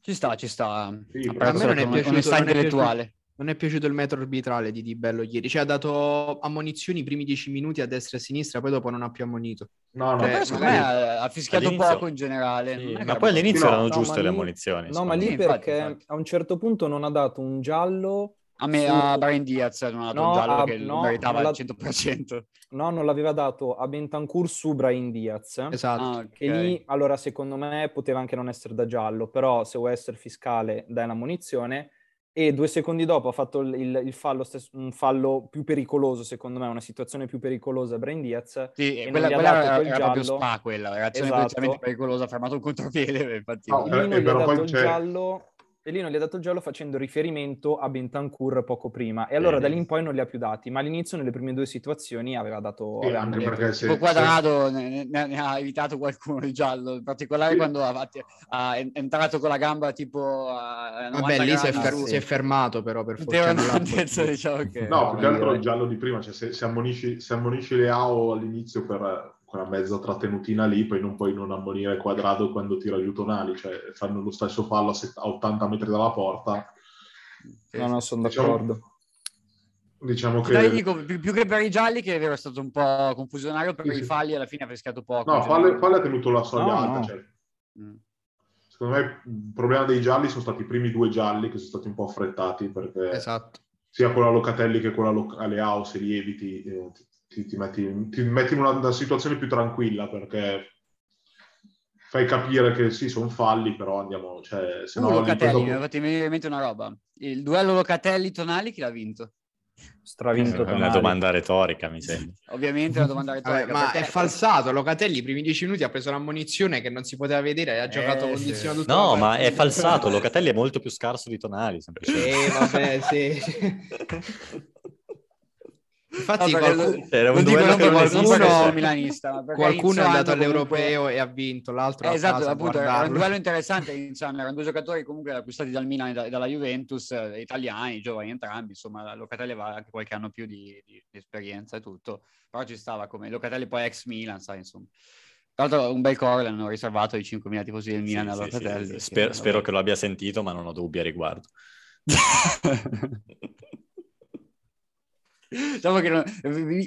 Ci sta, ci sta. Sì, a me non è piaciuto, onestà intellettuale. Non è piaciuto il metro arbitrale di Di Bello ieri, cioè ha dato ammonizioni i primi dieci minuti a destra e a sinistra, poi dopo non ha più ammonito. No, no, cioè, secondo me ha fischiato poco in generale. Sì, ma poi all'inizio no, erano no, giuste le ammonizioni. No, ma lì perché infatti. a un certo punto non ha dato un giallo a me, su... a Brian Diaz non ha dato no, un giallo a, che no, meritava al 100%. No, non l'aveva dato a Bentancur su Brian Diaz. Esatto. Ah, okay. Che lì, allora, secondo me, poteva anche non essere da giallo, però se vuoi essere fiscale, dai la munizione e due secondi dopo ha fatto il, il fallo stesso, un fallo più pericoloso, secondo me, una situazione più pericolosa a Brain Diaz. Sì, e quella, quella era, era giallo. proprio spa quella, reazione esatto. pericolosa, ha fermato un contropiede, infatti. No, lì non gli ha dato il giallo e lì non gli ha dato il giallo facendo riferimento a Bentancur poco prima. E allora eh, da lì in poi non li ha più dati ma all'inizio nelle prime due situazioni aveva dato sì, anche perché se, quadrato se... ne, ne, ha evitato qualcuno il giallo in particolare sì. quando ha, ha, entrato con la gamba tipo a vabbè lì si è, fer- si è, fermato però per forza diciamo che... no più che altro il giallo di prima cioè se, se ammonisci, se ammonisci le AO all'inizio per quella mezza trattenutina lì, poi non puoi non ammonire quadrato quando tira giù tonali, cioè fanno lo stesso fallo a, 80 metri dalla porta. No, no, sono diciamo, d'accordo. diciamo che... Dai, dico, più, più che per i gialli, che è vero è stato un po' confusionario, per Sì, i falli alla fine ha fischiato poco. No, cioè- Falle, Falle ha tenuto la soglia No, alta. no. cioè, Mm. secondo me il problema dei gialli sono stati i primi due gialli che sono stati un po' affrettati perché Esatto. sia con la Locatelli che con la Loc- Leao se li eviti eh, ti, ti metti, ti metti in una, una situazione più tranquilla perché fai capire che sì, sono falli, però andiamo... Cioè, se Uh, no, Locatelli, mi è in mente una roba. Il duello Locatelli-Tonali chi l'ha vinto? Stravinto È una Tonali. domanda retorica, mi sembra. Ovviamente è una domanda Vabbè, retorica. ma perché- è falsato. Locatelli, i primi dieci minuti ha preso un'ammonizione che non si poteva vedere e ha giocato Eh, condizionato sì. No, ma è falsato. Locatelli è molto più scarso di Tonali, semplicemente. Eh, vabbè, sì. No, Infatti, perché qualcuno, Era un duello che qualcuno milanista, qualcuno è andato anno comunque- all'europeo e ha vinto, l'altro Eh, esatto, appunto, era un duello interessante anno, erano due giocatori comunque acquistati dal Milan e, da- e dalla Juventus, eh, italiani, giovani entrambi, insomma Locatelli aveva anche qualche anno più di, di- di esperienza e tutto, però ci stava come Locatelli poi ex Milan, sai, insomma. Tra l'altro un bel core l'hanno riservato ai 5.000 tifosi del Milan Sì, a sì, sì, Locatelli. sì. che- Spero, spero che lo abbia sentito, ma non ho dubbi a riguardo. Diciamo che non-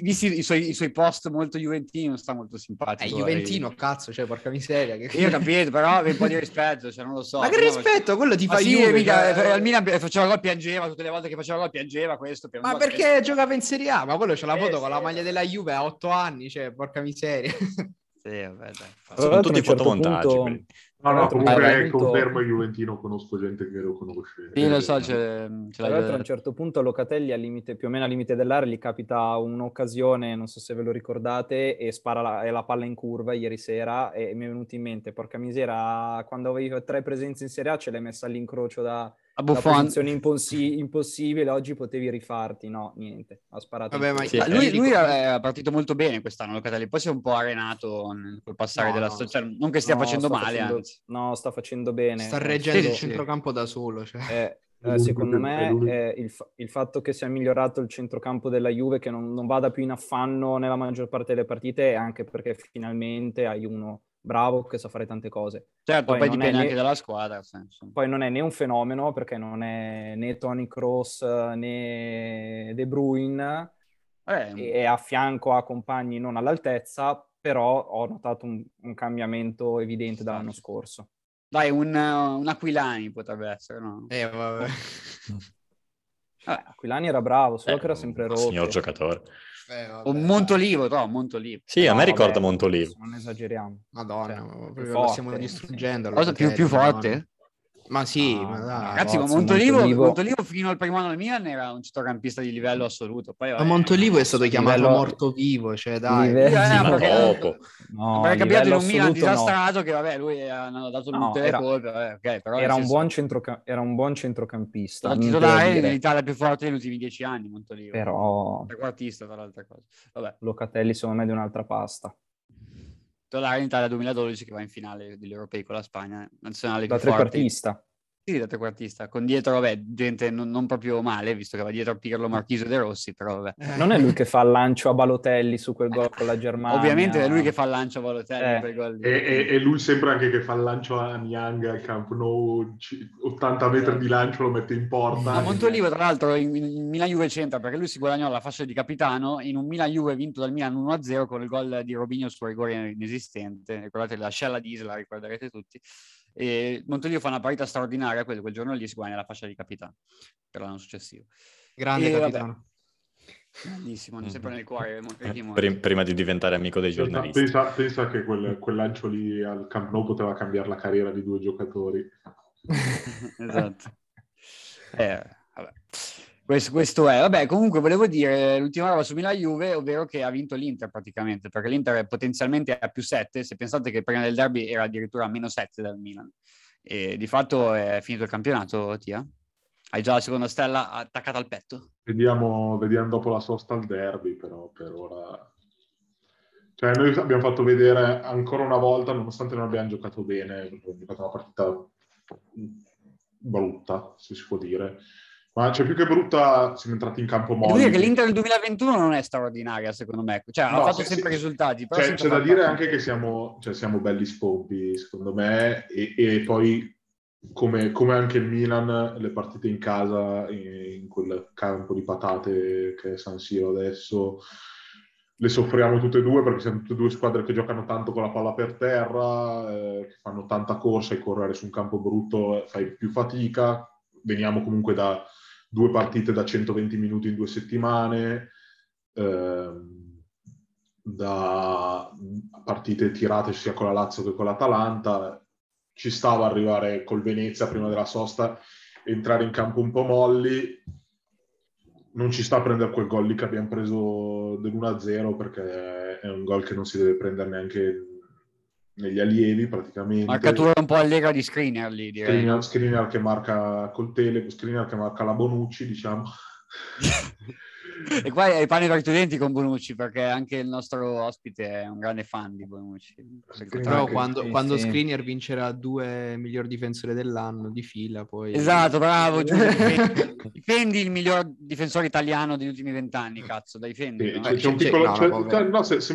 visti i suoi, i suoi post molto juventini non sta molto È simpatico. Juventino, cazzo, cioè, porca miseria. Che... Io ho capito, però un po' di rispetto, cioè non lo so. Ma che rispetto, quello ti Ma fa sì, Juve, mica, cioè- al Milan faceva gol piangeva, tutte le volte che faceva gol piangeva questo. un Ma che- perché giocava in Serie A? Ma quello c'è la Eh, foto sì. con la maglia della Juve a otto anni, cioè, porca miseria. Sì, vabbè, dai. Sono tutti certo fotomontaggi. punto- quelli. No, no, comunque un punto- confermo il Juventino, conosco gente che lo conosce. Sì, lo so, c'è, ce Tra l'altro a un certo punto a Locatelli al limite, più o meno al limite dell'area gli capita un'occasione, non so se ve lo ricordate, e spara la, la palla in curva ieri sera e mi è venuto in mente, porca misera, quando avevi tre presenze in Serie A ce l'hai messa all'incrocio da, a Buffon. posizione impossi- impossibile, oggi potevi rifarti, no, niente, ha sparato. Vabbè, ma. Sì, eh, lui, lui è partito molto bene quest'anno Locatelli, poi si è un po' arenato nel- col passare No, della no. stagione, cioè, non che stia No, facendo male, facendo- anzi. No, sta facendo bene. Sta Eh, reggendo sì, il sì. centrocampo da solo. Cioè. Eh, eh, secondo me eh, il, fa- il fatto che sia migliorato il centrocampo della Juve, che non, non vada più in affanno nella maggior parte delle partite, è anche perché finalmente hai uno bravo che sa fare tante cose. Certo, Poi poi, dipende né- anche dalla squadra. sì. Poi non è né un fenomeno, perché non è né Tony Kroos né De Bruyne, Eh, e, e a fianco ha compagni non all'altezza, però ho notato un, un cambiamento evidente dall'anno scorso. Dai, un, un Aquilani potrebbe essere, no? Eh, vabbè. Vabbè, Aquilani era bravo, solo Eh, che era sempre rotto. Signor giocatore. Eh, vabbè. un Montolivo, no, Montolivo. Sì, a No, me ricorda vabbè, Montolivo. Non esageriamo. Madonna, Cioè, proprio lo forte, stiamo distruggendo. Cosa più, più forte? Ma sì, No, ma dai. Ragazzi, ma Montolivo, Montolivo- Montolivo fino al primo anno del Milan era un centrocampista di livello assoluto. Poi, Ma vabbè, Montolivo è stato chiamato Livello- morto vivo, cioè dai. Livello- Eh, Sì, ma perché- dopo. No, perché è capitato in un Milan assoluto no. disastrato che vabbè, lui hanno dato No, tutte le era- colpe, vabbè, ok, però Era un, buon centroca- era un buon centrocampista. da titolare dire. nell'Italia più forte degli ultimi dieci anni, Montolivo. Però Trequartista, tra l'altra cosa. Vabbè, Locatelli secondo me è di un'altra pasta. Titolare in Italia 2012 che va in finale degli europei con la Spagna, nazionale Da più forte. trequartista. Sì, da trequartista, con dietro, vabbè, gente non, non proprio male, visto che va dietro Pirlo, Marchisio e De Rossi, però vabbè. Eh. Non è lui che fa il lancio a Balotelli su quel gol con la Germania. Ovviamente è lui che fa il lancio a Balotelli Eh. per gol. E, e- e lui sempre anche che fa il lancio a Niang al Camp Nou, ci- 80 metri di lancio lo mette in porta. Ma Montolivo, tra l'altro, in, in Milan Juve c'entra perché lui si guadagnò la fascia di capitano in un Milan Juve vinto dal Milan 1-0 con il gol di Robinho su rigore inesistente. Ricordate la scella di Isla, ricorderete tutti. E Montolivo fa una partita straordinaria quel, quel giorno lì si guadagna la fascia di capitano per l'anno successivo. Grande E vabbè. capitano. Grandissimo, Mhm. sempre nel cuore. Eh, prim- prima di diventare amico dei giornalisti. pensa- pensa che quel, quel lancio lì al Camp Nou poteva cambiare la carriera di due giocatori. esatto. Eh, vabbè. Questo, questo è, vabbè, comunque volevo dire l'ultima roba su Milan Juve, ovvero che ha vinto l'Inter praticamente, perché l'Inter è potenzialmente a più 7, se pensate che prima del derby era addirittura a meno 7 dal Milan. E di fatto è finito il campionato, Tia? Hai già la seconda stella attaccata al petto? Vediamo, vediamo dopo la sosta al derby, però per ora... Cioè, noi abbiamo fatto vedere ancora una volta, nonostante non abbiamo giocato bene, abbiamo giocato una partita brutta, se si può dire. Ma cioè, più che brutta, siamo entrati in campo Devo molli. dire che l'Inter del 2021 non è straordinaria, secondo me. Cioè, ha No, fatto sì, sempre sì. risultati. Però Cioè, c'è da dire anche che siamo, cioè, siamo belli spompi, secondo me, e, e poi come, come, anche il Milan, le partite in casa, in quel campo di patate che è San Siro adesso, le soffriamo tutte e due perché siamo tutte e due squadre che giocano tanto con la palla per terra, eh, che fanno tanta corsa e correre su un campo brutto fai più fatica. Veniamo comunque da due partite da 120 minuti in due settimane, eh, da partite tirate sia con la Lazio che con l'Atalanta. Ci stava arrivare col Venezia prima della sosta, entrare in campo un po' molli non ci sta a prendere quel gol lì che abbiamo preso dell'1-0 perché è un gol che non si deve prendere neanche negli allievi praticamente. Marcatura un po' allegra di Screener lì direi. Screener, screener che marca col tele, Screener che marca la Bonucci diciamo. e qua è pane per i studenti con Bonucci perché anche il nostro ospite è un grande fan di Bonucci. Però quando, sì, quando sì. Skriniar vincerà due miglior difensore dell'anno di fila poi... Esatto, bravo Giulio, difendi, difendi, il miglior difensore italiano degli ultimi vent'anni, cazzo, dai difendi. No? c'è, un piccolo... Se,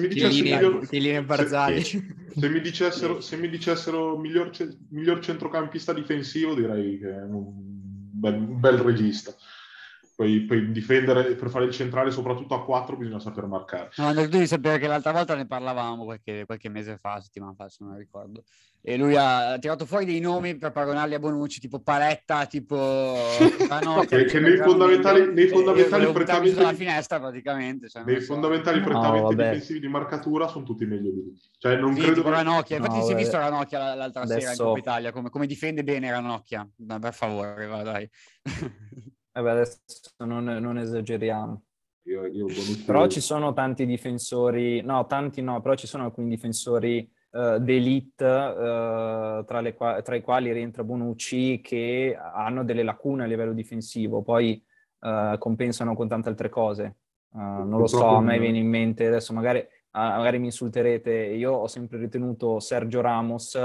mi dicessero, se mi dicessero miglior, miglior centrocampista difensivo direi che è un bel, un bel regista. Poi, poi, difendere per fare il centrale, soprattutto a 4, bisogna saper marcare. No, tu devi sapere che l'altra volta ne parlavamo qualche, qualche mese fa, settimana fa, se non ricordo. E lui ha tirato fuori dei nomi per paragonarli a Bonucci, tipo Paletta, tipo no, che, nei fondamentali, nei fondamentali prettamente... la finestra praticamente. Cioè, nei so. fondamentali prettamente no, difensivi di marcatura sono tutti meglio di lui. Cioè, non sì, credo... Ranocchia. Infatti no, si è visto Ranocchia l'altra Adesso... sera in Coppa Italia, come, come, difende bene Ranocchia. Per favore, va, dai. Vabbè, adesso non, non esageriamo. Io, io però ci sono tanti difensori, no, tanti no, però ci sono alcuni difensori uh, d'elite, uh, tra, le, tra, i quali rientra Bonucci, che hanno delle lacune a livello difensivo, poi uh, compensano con tante altre cose. non lo so, a me viene in mente, adesso magari, magari mi insulterete, io ho sempre ritenuto Sergio Ramos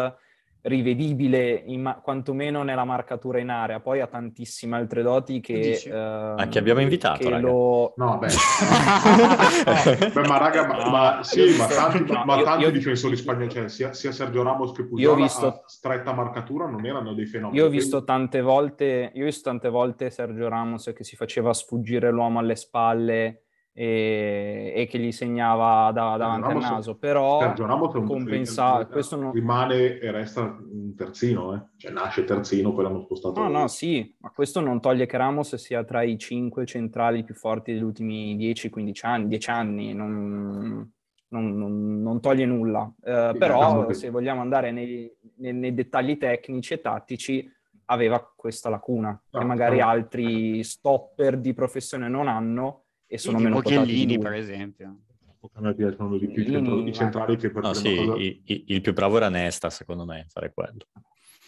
rivedibile ma- quantomeno nella marcatura in area, poi ha tantissime altre doti che... Eh, ah, che abbiamo invitato, che lo... No, beh. beh, ma raga, ma, ma sì, ma tanti, ma, ma tanti io, difensori spagnoli, cioè sia, sia, Sergio Ramos che Pujol visto... a stretta marcatura non erano dei fenomeni. Io ho visto tante volte, io ho visto tante volte Sergio Ramos che si faceva sfuggire l'uomo alle spalle e, e, che gli segnava da, davanti Ramos, al naso, però Sergio Ramos compensa, questo non... rimane e resta un terzino, eh? cioè nasce terzino, poi l'hanno spostato. No, no, sì, ma questo non toglie che Ramos sia tra i cinque centrali più forti degli ultimi 10-15 anni, 10 anni, non, non, non, non toglie nulla. Eh, sì, però che... se vogliamo andare nei, nei, nei, dettagli tecnici e tattici, aveva questa lacuna, no, che magari no. altri stopper di professione non hanno, e sono meno Chiellini, per esempio. A me piacciono di più Chiellini, i centrali che per no, sì, cosa... il, il, più bravo era Nesta, secondo me, fare quello.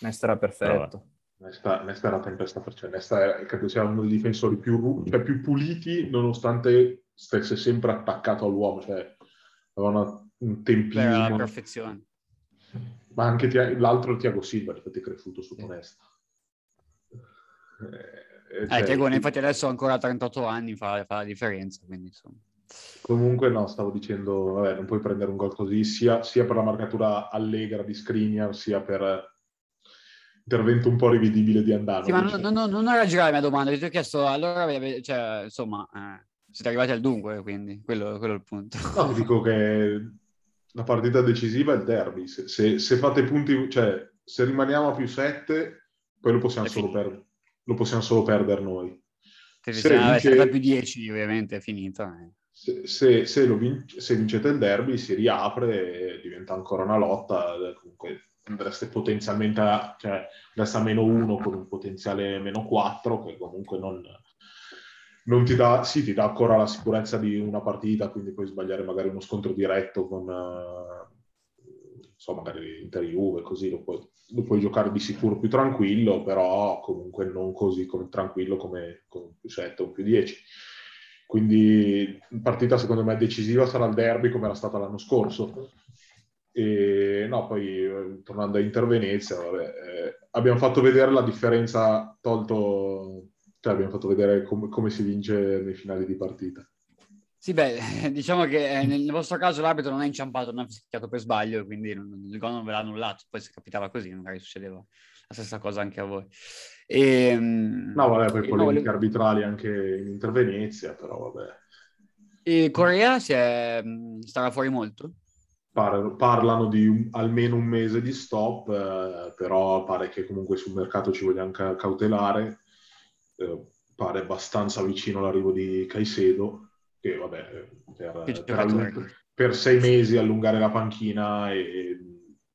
Nesta era perfetto. Nesta, Nesta era tempesta per cioè Nesta è, credo sia uno dei difensori più, cioè, più puliti, nonostante stesse sempre attaccato all'uomo, cioè aveva un tempino. Era la perfezione. Ma anche l'altro Tiago Silva, infatti è cresciuto su sì. Nesta. Eh, eh, cioè, Tegone infatti adesso ha ancora 38 anni, fa, fa la differenza, quindi insomma. Comunque no, stavo dicendo, vabbè, non puoi prendere un gol così, sia, sia per la marcatura allegra di Skriniar, sia per intervento un po' rivedibile di andare. Sì, ma non, non, non era girare la mia domanda, ti ho chiesto, allora, cioè, insomma, eh, siete arrivati al dunque, quindi quello, quello, è il punto. No, dico che la partita decisiva è il derby, se, se, se fate punti, cioè, se rimaniamo a più 7, poi lo possiamo solo perdere lo possiamo solo perdere noi. Se, se vince... più 10 ovviamente è finita. Eh. Se, se, se, vince, se, vincete il derby si riapre e diventa ancora una lotta, comunque andreste potenzialmente a, cioè, a meno 1 con un potenziale meno 4 che comunque non, non ti dà, sì, ti dà ancora la sicurezza di una partita, quindi puoi sbagliare magari uno scontro diretto con, uh, so, magari Inter Juve, così lo puoi, lo puoi giocare di sicuro più tranquillo, però comunque non così come, tranquillo come con più 7 o più 10. Quindi partita secondo me decisiva sarà il derby come era stata l'anno scorso. E no, poi eh, tornando a Inter Venezia, vabbè, eh, abbiamo fatto vedere la differenza, tolto, cioè abbiamo fatto vedere com- come si vince nei finali di partita. Sì, beh, diciamo che eh, nel vostro caso l'arbitro non è inciampato, non ha fischiato per sbaglio, quindi il gol non ve l'ha annullato. Poi se capitava così, magari succedeva la stessa cosa anche a voi. E, no, vabbè, poi polemiche volevo... arbitrali anche in Inter Venezia, però vabbè. E Corea si è, starà fuori molto? Par- parlano di un, almeno un mese di stop, eh, però pare che comunque sul mercato ci voglia anche cautelare. Eh, pare abbastanza vicino all'arrivo di Caicedo, che vabbè, per, per, per sei mesi allungare la panchina e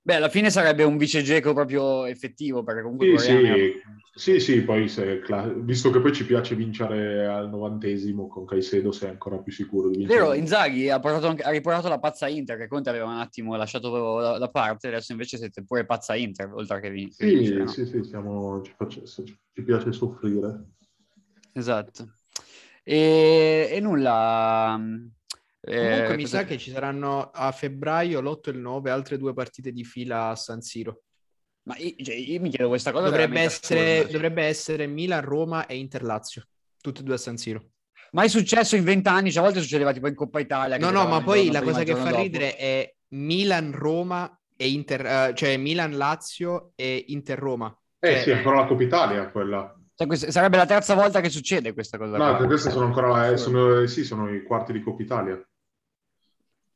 Beh, alla fine sarebbe un vice Geco proprio effettivo, perché comunque... Sì, sì, sì, sì, poi se, visto che poi ci piace vincere al novantesimo con Caicedo, sei ancora più sicuro di vincere. Vero, Inzaghi ha, anche, ha riportato la pazza Inter, che Conte aveva un attimo lasciato da, da, parte, adesso invece siete pure pazza Inter, oltre che vin- sì, vincere. No? Sì, sì, siamo, ci, faccio, ci piace soffrire. Esatto. E, e nulla Comunque eh, mi sa che ci saranno a febbraio l'8 e il 9 altre due partite di fila a San Siro. Ma io, cioè, io mi chiedo questa cosa. Dovrebbe essere, dovrebbe essere Milan, Roma e Inter Lazio, tutte e due a San Siro. Ma è successo in vent'anni, cioè a volte succedeva tipo in Coppa Italia. No, no, ma poi la cosa che fa dopo. ridere è Milan, Roma e Inter, uh, cioè Milan, Lazio e Inter, Roma. Eh cioè, sì, ancora la Coppa Italia quella. Cioè, sarebbe la terza volta che succede questa cosa. No, qua. queste sono ancora, eh, sono, sì, sono i quarti di Coppa Italia.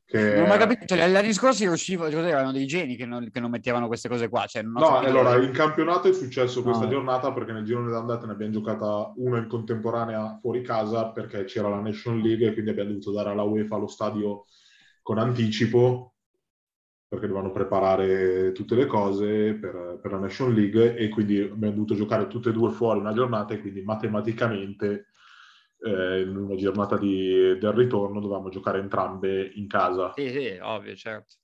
Che... Non ho mai capito, cioè, gli anni scorsi riuscivo, erano dei geni che non, che non, mettevano queste cose qua. Cioè, no, allora in campionato è successo questa no. giornata perché nel girone d'andata ne abbiamo giocata una in contemporanea fuori casa perché c'era la National League e quindi abbiamo dovuto dare alla UEFA lo stadio con anticipo perché dovevano preparare tutte le cose per, per la National League e quindi abbiamo dovuto giocare tutte e due fuori una giornata e quindi matematicamente eh, in una giornata di, del ritorno dovevamo giocare entrambe in casa. Sì, sì, ovvio, certo.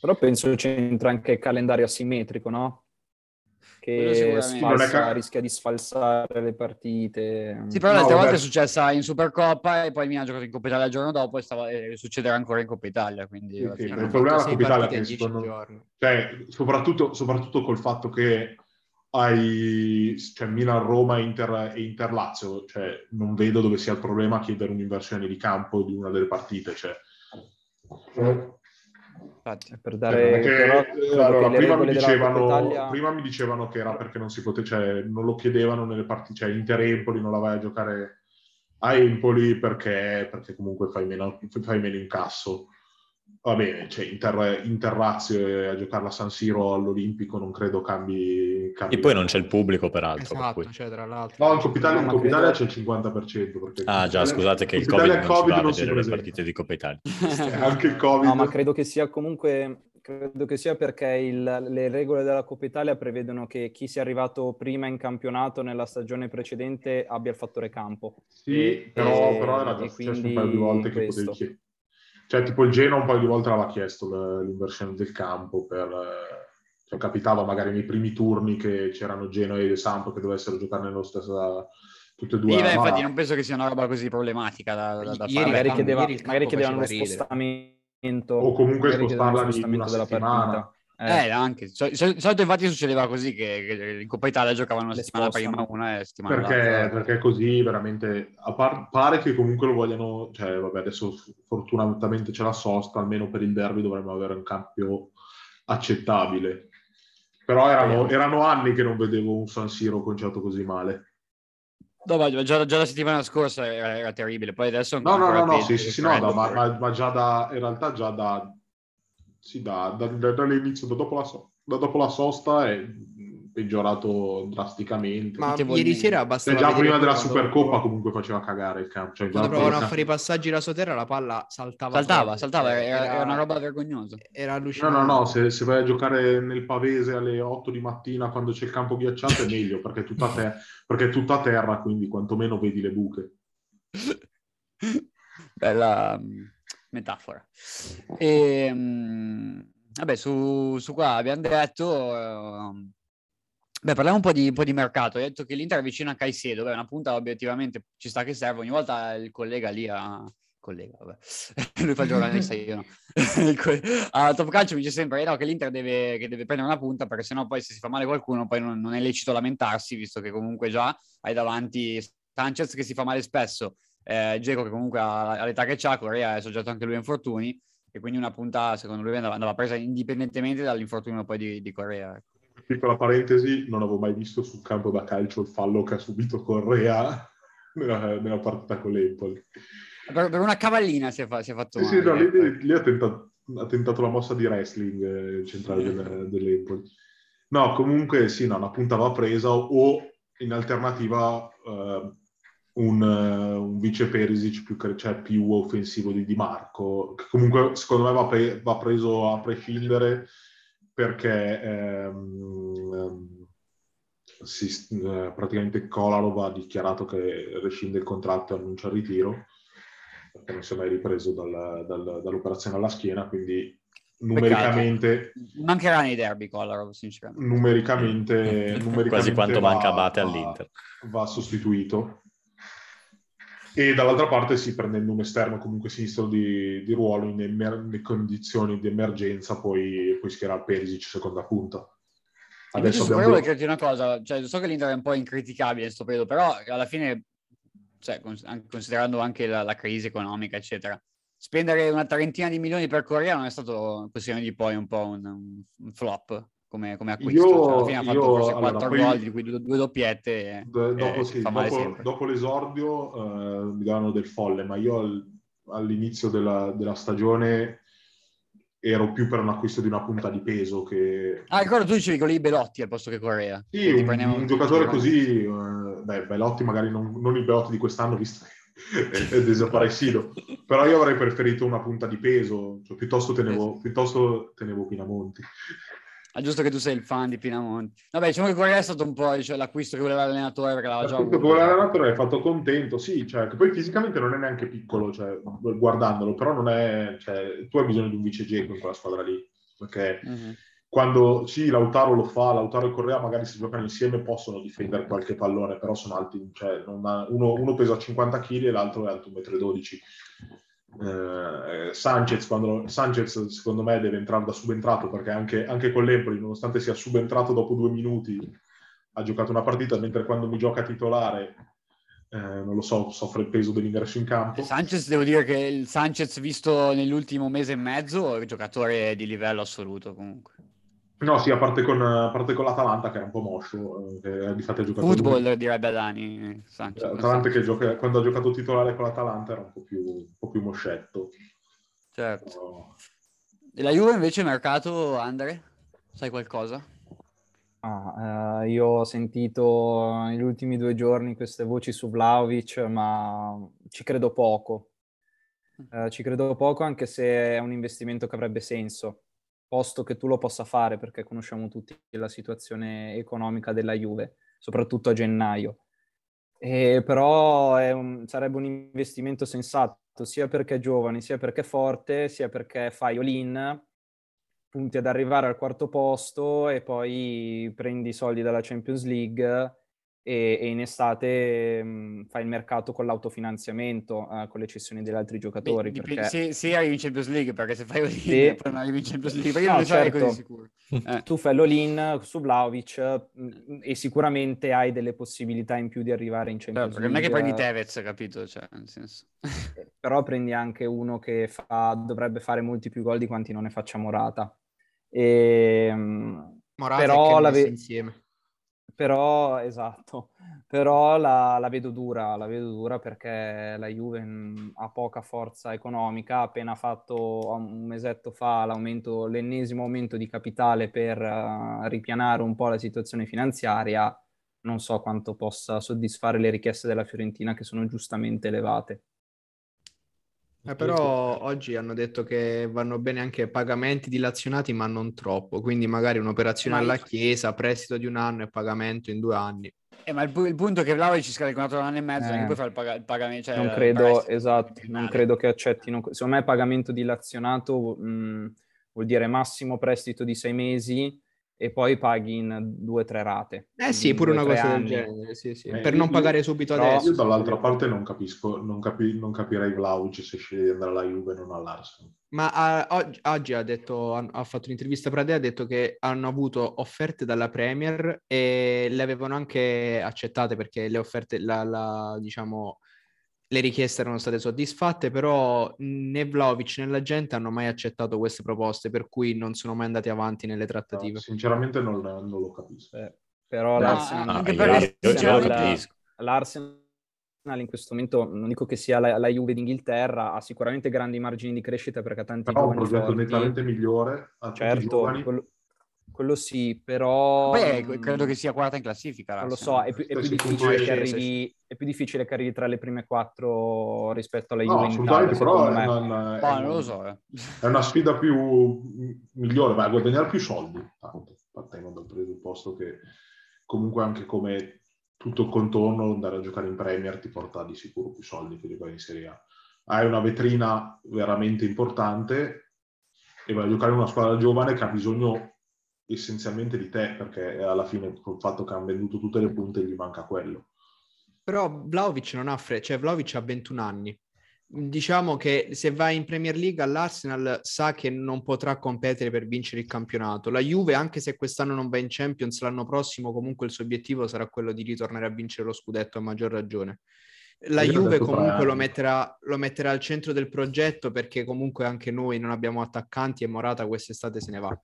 Però penso c'entra anche il calendario asimmetrico, no? Che sfalsa, rischia di sfalsare le partite. Sì, però l'altra no, volta è successa in Supercoppa e poi mi ha giocato in Coppa Italia il giorno dopo e, stava, e succederà ancora in Coppa Italia. Quindi sì, sì, il problema della Coppa Italia è che secondo... cioè, soprattutto, soprattutto col fatto che hai cioè, Milan-Roma Inter, e Inter-Lazio, cioè, non vedo dove sia il problema chiedere un'inversione di campo di una delle partite. Cioè. Infatti, per dare perché, allora, prima, mi dicevano, Italia... prima, mi dicevano, che era perché non si poteva, cioè, non lo chiedevano nelle partite, cioè Inter-Empoli non la vai a giocare a Empoli perché, perché comunque fai meno, fai meno incasso va bene, cioè Inter, Interrazio a giocare a San Siro all'Olimpico non credo cambi, cambi E poi non c'è il pubblico peraltro. Esatto, per cioè, tra l'altro. No, in Coppa Italia, in Coppa Italia c'è il 50%. Perché ah già, scusate che il Covid, non, COVID non si va a vedere le partite di Coppa Italia. Anche il Covid. No, ma credo che sia comunque... Credo che sia perché il, le regole della Coppa Italia prevedono che chi sia arrivato prima in campionato nella stagione precedente abbia il fattore campo. Sì, però, e, però era già successo un paio di volte che potevi chiedere cioè, tipo il Genoa un paio di volte l'aveva chiesto l'inversione del campo per... Cioè, capitava magari nei primi turni che c'erano Genoa e Sampo che dovessero giocare nello stesso tutte e due. Sì, beh, infatti non penso che sia una roba così problematica da, da, da ieri, fare. Magari, chiedeva, magari chiedevano lo spostamento. O comunque spostarla di una settimana. Partita. Eh, eh anche. Di solito infatti succedeva così che, che in Coppa Italia giocavano una settimana prima una e settimana perché, l'altra. Perché così veramente, par- pare che comunque lo vogliano, cioè vabbè adesso fortunatamente c'è la sosta, almeno per il derby dovremmo avere un cambio accettabile. Però erano, erano anni che non vedevo un San Siro conciato così male. No, ma già, già, la settimana scorsa era, era terribile, poi adesso... No, no, no, no, sì, sì, sì, no, da, ma, ma, già da, in realtà già da sì, da, da, da, dall'inizio, da dopo, la, da dopo la sosta è peggiorato drasticamente. Ma ieri sera bastava cioè, già prima della Supercoppa comunque faceva cagare il campo. Cioè, quando provavano a fare i passaggi da sotterra la palla saltava. Saltava, saltava, era, era, una roba vergognosa. Era allucinante. No, no, no, se, se, vai a giocare nel Pavese alle 8 di mattina quando c'è il campo ghiacciato è meglio perché è tutta, te- perché è tutta terra, quindi quantomeno vedi le buche. Bella metafora. E, mh, vabbè, su, su, qua abbiamo detto... Uh, beh, parliamo un po' di, un po' di mercato. Hai detto che l'Inter è vicino a Caicedo. Beh, una punta obiettivamente ci sta che serve. Ogni volta il collega lì a... Collega, vabbè. Lui fa il giornalista, io no. a Top Calcio mi dice sempre eh, no, che l'Inter deve, che deve, prendere una punta perché sennò poi se si fa male qualcuno poi non, non è lecito lamentarsi, visto che comunque già hai davanti Sanchez che si fa male spesso, eh, Geco che comunque ha, l'età che ha, Corea è soggetto anche lui a infortuni e quindi una punta secondo lui andava, andava presa indipendentemente dall'infortunio poi di, di. Ecco. piccola parentesi, non avevo mai visto sul campo da calcio il fallo che ha subito Correa nella, nella partita con l'Empoli. Per, per, una cavallina si è, fa, si è fatto sì, male. Sì, no, lì, lì ha, tentato, ha, tentato, la mossa di wrestling eh, centrale del, dell'Empoli. No, comunque sì, no, una punta va presa o in alternativa uh, un, uh, un, vice Perisic più, cioè, più offensivo di Di Marco, che comunque secondo me va, pre- va preso a prescindere perché ehm, si, eh, praticamente Kolarov ha dichiarato che rescinde il contratto e annuncia il ritiro perché non si è mai ripreso dal, dal, dall'operazione alla schiena, quindi numericamente... Mancherà nei derby Kolarov, sinceramente. Numericamente... numericamente Quasi quanto va, manca Abate all'Inter. Va sostituito. E dall'altra parte si prendendo un esterno comunque sinistro di, di ruolo in emer- condizioni di emergenza, poi, poi schierà Perisic seconda punta. Adesso abbiamo... volevo chiederti una cosa, cioè, so che l'Inter è un po' incriticabile in questo periodo, però alla fine, cioè, considerando anche la, la crisi economica, eccetera, spendere una trentina di milioni per Corea non è stato questione di poi un po' un, un flop come, come acquisto. Io, cioè, alla fine ha fatto forse allora, 4 poi, gol, di cui due, due doppiette. Do, dopo, sì, dopo, dopo, l'esordio uh, mi davano del folle, ma io all'inizio della, della, stagione ero più per un acquisto di una punta di peso che... Ah, ricordo tu dicevi con i Belotti al posto che Correa. Sì, un, un giocatore così, uh, beh, Belotti magari non, non il Belotti di quest'anno, visto che è desaparecido. Però io avrei preferito una punta di peso, cioè, piuttosto, tenevo, piuttosto tenevo Pinamonti. Ah, giusto che tu sei il fan di Pinamonti. Vabbè, diciamo che Correa è stato un po' cioè, l'acquisto che voleva l'allenatore perché l'aveva già avuto. voleva l'allenatore è fatto contento, sì, cioè, che poi fisicamente non è neanche piccolo, cioè, guardandolo, però non è... Cioè, tu hai bisogno di un vice Geco in quella squadra lì, perché uh-huh. quando sì, Lautaro lo fa, Lautaro e Correa magari si giocano insieme possono difendere qualche pallone, però sono alti, cioè, ha, uno, uno, pesa 50 kg e l'altro è alto 1,12 m eh, Sanchez, quando, Sanchez secondo me deve entrare da subentrato perché anche, anche con l'Empoli, nonostante sia subentrato dopo due minuti, ha giocato una partita, mentre quando mi gioca titolare, eh, non lo so, soffre il peso dell'ingresso in campo. Sanchez, devo dire che il Sanchez visto nell'ultimo mese e mezzo è un giocatore di livello assoluto comunque. No, sì, a parte con, a parte con l'Atalanta che era un po' moscio, eh, di fatto ha giocato... Football lui. direbbe Dani. Sanchez, L'Atalanta che gioca, quando ha giocato titolare con l'Atalanta era un po' più, un po più moscetto. Certo. Però... E la Juve invece mercato, Andre? Sai qualcosa? Ah, eh, io ho sentito negli ultimi due giorni queste voci su Vlaovic, ma ci credo poco. Mm. Eh, ci credo poco anche se è un investimento che avrebbe senso posto che tu lo possa fare, perché conosciamo tutti la situazione economica della Juve, soprattutto a gennaio. E però un, sarebbe un investimento sensato, sia perché è giovane, sia perché è forte, sia perché fai all-in, punti ad arrivare al quarto posto e poi prendi i soldi dalla Champions League e, e in estate mh, mm, fai il mercato con l'autofinanziamento, uh, con le cessioni degli altri giocatori. Beh, perché... se, se arrivi in Champions League, perché se fai l'all-in poi non arrivi in Champions League, perché no, non certo. così sicuro. Eh. Tu fai l'all-in su Vlaovic mh, mm, e sicuramente hai delle possibilità in più di arrivare in Champions certo, League. Non è che prendi Tevez, capito? Cioè, nel senso... Eh, però prendi anche uno che fa, dovrebbe fare molti più gol di quanti non ne faccia Morata. E, Morata però la ve- insieme però esatto, però la, la, vedo dura, la vedo dura perché la Juve mh, ha poca forza economica, ha appena fatto un mesetto fa l'aumento, l'ennesimo aumento di capitale per uh, ripianare un po' la situazione finanziaria, non so quanto possa soddisfare le richieste della Fiorentina che sono giustamente elevate. Eh, però oggi hanno detto che vanno bene anche pagamenti dilazionati, ma non troppo. Quindi magari un'operazione ma alla Chiesa, prestito di un anno e pagamento in due anni. Eh, ma il, il punto è che Vlaovic ci scade con un anno e mezzo, eh. non puoi fare il, pag- il pagamento. Cioè non credo, esatto, non credo che accettino. Secondo me pagamento dilazionato mh, vuol dire massimo prestito di sei mesi e poi paghi in due o tre rate. Eh sì, pure una cosa anni. del genere, sì, sì. Eh, per non pagare subito adesso. Io dall'altra parte non capisco, non, capi, non capirei Vlauc se sceglie di andare alla Juve e non all'Arsenal. Ma oggi, oggi, ha, detto, ha, fatto un'intervista per Adea, ha detto che hanno avuto offerte dalla Premier e le avevano anche accettate perché le offerte, la, la, diciamo, le richieste erano state soddisfatte, però né Vlaovic né la gente hanno mai accettato queste proposte, per cui non sono mai andati avanti nelle trattative. No, sinceramente non, non, lo capisco. Eh, però no, l'Arsenal, anche io, io, io l'Arsenal in questo momento, non dico che sia la, la, Juve d'Inghilterra, ha sicuramente grandi margini di crescita perché ha tanti però giovani un progetto nettamente migliore, a certo, quello, quello, sì, però... Poi mh, credo che sia quarta in classifica. Non lo so, è più, è più difficile che arrivi, è più difficile che arrivi tra le prime quattro rispetto alla Juve no, Italia, però è, una, è, non lo so, eh. è una sfida più migliore, vai a guadagnare più soldi, tanto, partendo dal presupposto che comunque anche come tutto il contorno, andare a giocare in Premier ti porta di sicuro più soldi che giocare in Serie A. Hai una vetrina veramente importante e vai a giocare in una squadra giovane che ha bisogno essenzialmente di te, perché alla fine col fatto che hanno venduto tutte le punte gli manca quello. Però Vlaovic non ha fretta, cioè Vlaovic ha 21 anni, diciamo che se va in Premier League all'Arsenal sa che non potrà competere per vincere il campionato. La Juve, anche se quest'anno non va in Champions, l'anno prossimo comunque il suo obiettivo sarà quello di ritornare a vincere lo scudetto a maggior ragione. La Io Juve comunque lo metterà, lo metterà, al centro del progetto perché comunque anche noi non abbiamo attaccanti e Morata quest'estate se ne va.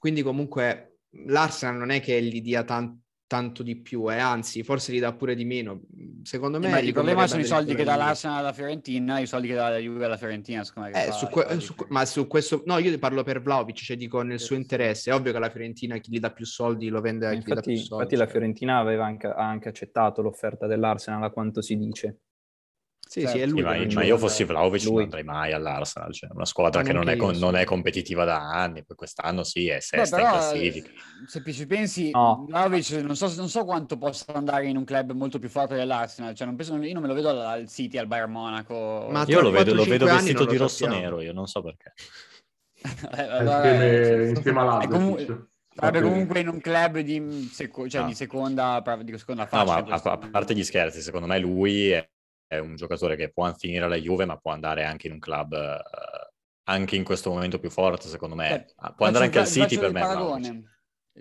Quindi comunque l'Arsenal non è che gli dia tanto tanto di più e eh? anzi forse gli dà pure di meno secondo me eh, il problema sono i soldi che dà l'Arsenal alla Fiorentina i soldi che dà la Juve alla Fiorentina secondo me eh, su que- su, ma su questo no io parlo per Vlaovic cioè dico nel suo interesse è ovvio che la Fiorentina chi gli dà più soldi lo vende a chi infatti, gli dà più soldi infatti cioè. la Fiorentina aveva anche, ha anche accettato l'offerta dell'Arsenal a quanto si dice sì, certo. sì, è lui. Sì, ma, ma, io fossi Vlaovic lui. non andrei mai all'Arsenal, cioè una squadra che non è, con, non è, competitiva da anni, poi quest'anno sì, è sesta Beh, però, in classifica. Se ci pensi, no. Vlaovic non so, non so, quanto possa andare in un club molto più forte dell'Arsenal, cioè non penso, io non me lo vedo al, City, al Bayern Monaco. Ma io lo vedo, lo vedo vestito di rosso-nero, io non so perché. eh, allora, insieme, insieme. Comunque... Sarebbe comunque in un club di, seco- cioè no. di seconda, di seconda fascia. No, ma a, a, parte gli scherzi, secondo me lui è, è un giocatore che può finire alla Juve, ma può andare anche in un club uh, anche in questo momento più forte, secondo me. Beh, può andare anche al City per me. Paragone.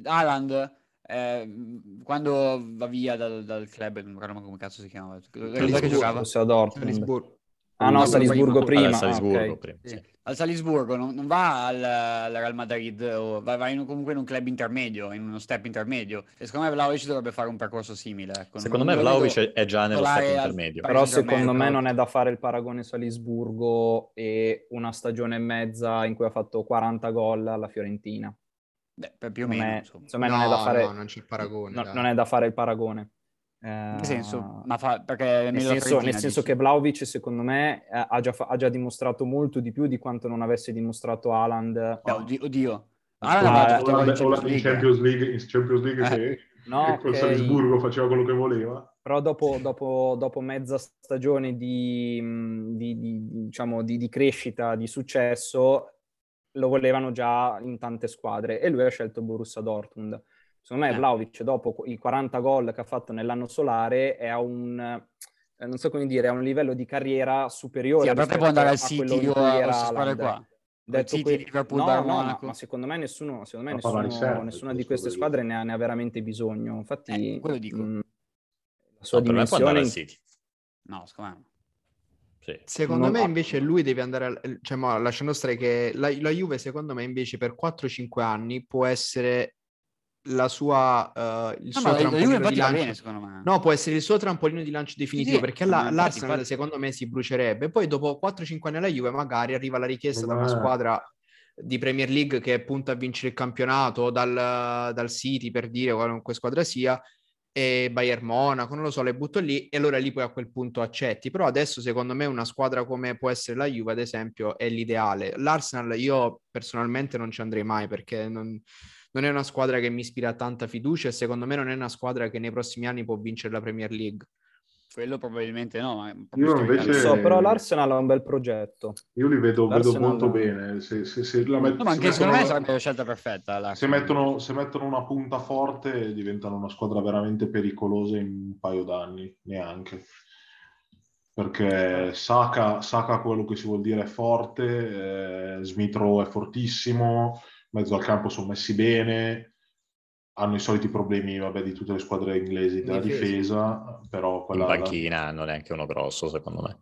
Haaland, eh, quando va via dal, dal, club, non ricordo come cazzo si chiamava. Dove giocava? A Dortmund. Ah no, Salisburgo prima. Al Salisburgo, ah, okay. prima sì. Al Salisburgo non, non va al, al, Real Madrid, o va, va in, comunque in un club intermedio, in uno step intermedio. E secondo me Vlaovic dovrebbe fare un percorso simile. Ecco. Secondo non me Vlaovic è già nello step intermedio. Però secondo me non è da fare il paragone Salisburgo e una stagione e mezza in cui ha fatto 40 gol alla Fiorentina. Beh, più o meno. È, insomma, no, non è da fare... No, non c'è il paragone. No, non è da fare il paragone. Eh, nel senso, ma fa, perché nel senso, nel senso che Vlaovic secondo me eh, ha già, ha già, dimostrato molto di più di quanto non avesse dimostrato Haaland. Oh, oddio, oddio. Haaland ah, in Champions League, in Champions League eh. che, no, che col okay. Salisburgo faceva quello che voleva. Però dopo, dopo, dopo mezza stagione di, di, di, diciamo, di crescita, di successo, lo volevano già in tante squadre e lui ha scelto Borussia Dortmund Secondo me eh. Vlaovic dopo i 40 gol che ha fatto nell'anno solare è a un, eh, non so come dire, a un livello di carriera superiore. Sì, a parte può andare al City o a qua. Detto City, que- Liverpool, no, no, ma, ma, secondo me nessuno, secondo me nessuno, serve, nessuna di queste squadre ne ha, ne ha, veramente bisogno. Infatti, eh, quello dico. Mh, mm, la sua no, dimensione... No, secondo me sì. Secondo non me invece lui deve andare, al, cioè, lasciando stare che la, la, Juve secondo me invece per 4-5 anni può essere la sua, uh, il no, suo trampolino di lancio. Bene, no, può essere il suo trampolino di lancio definitivo sì, perché la, l'Arsenal infatti... secondo me si brucerebbe. Poi dopo 4-5 anni alla Juve magari arriva la richiesta da una squadra di Premier League che punta a vincere il campionato dal, dal City per dire qualunque squadra sia e Bayern Monaco, non lo so, le butto lì e allora lì poi a quel punto accetti. Però adesso secondo me una squadra come può essere la Juve, ad esempio, è l'ideale. L'Arsenal io personalmente non ci andrei mai perché non, non è una squadra che mi ispira tanta fiducia e secondo me non è una squadra che nei prossimi anni può vincere la Premier League. Quello probabilmente no. Io invece... So, però l'Arsenal ha un bel progetto. Io li vedo, vedo molto bene. Se, se, se la met- no, ma anche secondo me sarebbe la scelta perfetta. Se mettono, se mettono, una punta forte diventano una squadra veramente pericolosa in un paio d'anni, neanche. Perché Saka, Saka quello che si vuol dire è forte, eh, Smithrow è fortissimo, mezzo al campo sono messi bene, hanno i soliti problemi, vabbè, di tutte le squadre inglesi della difesa, difesa però quella... In panchina non è neanche uno grosso, secondo me.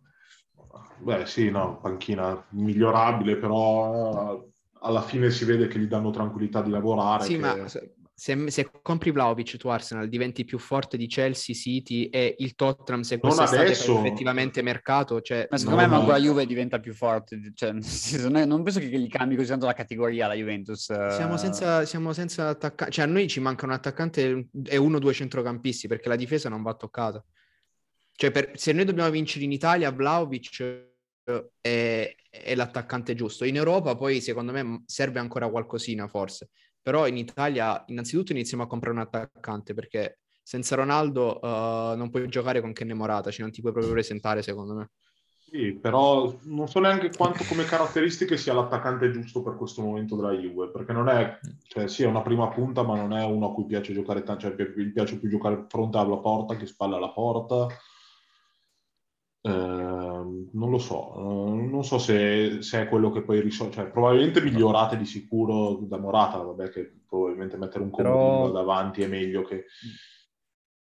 Beh, sì, no, panchina migliorabile, però eh, alla fine si vede che gli danno tranquillità di lavorare. Sì, che... ma se, se, compri Vlaovic tu Arsenal diventi più forte di Chelsea, City e il Tottenham se non adesso effettivamente mercato. Cioè, ma secondo me manco la Juve diventa più forte. Cioè, non penso che gli cambi così tanto la categoria la Juventus. Siamo senza, siamo senza attaccanti. Cioè a noi ci manca un attaccante e uno o due centrocampisti perché la difesa non va toccata. Cioè per, se noi dobbiamo vincere in Italia, Vlaovic è, è l'attaccante giusto. In Europa poi secondo me serve ancora qualcosina forse però in Italia innanzitutto iniziamo a comprare un attaccante perché senza Ronaldo uh, non puoi giocare con Kenne Morata, cioè non ti puoi proprio presentare secondo me. Sì, però non so neanche quanto come caratteristiche sia l'attaccante giusto per questo momento della Juve, perché non è, cioè sì è una prima punta, ma non è uno a cui piace giocare tanto, cioè gli piace più giocare fronte alla porta che spalla alla porta. Ehm, non lo so, uh, non so se, se, è quello che poi risolve, cioè probabilmente migliorate di sicuro da Morata, vabbè che probabilmente mettere un comodino Però... davanti è meglio che...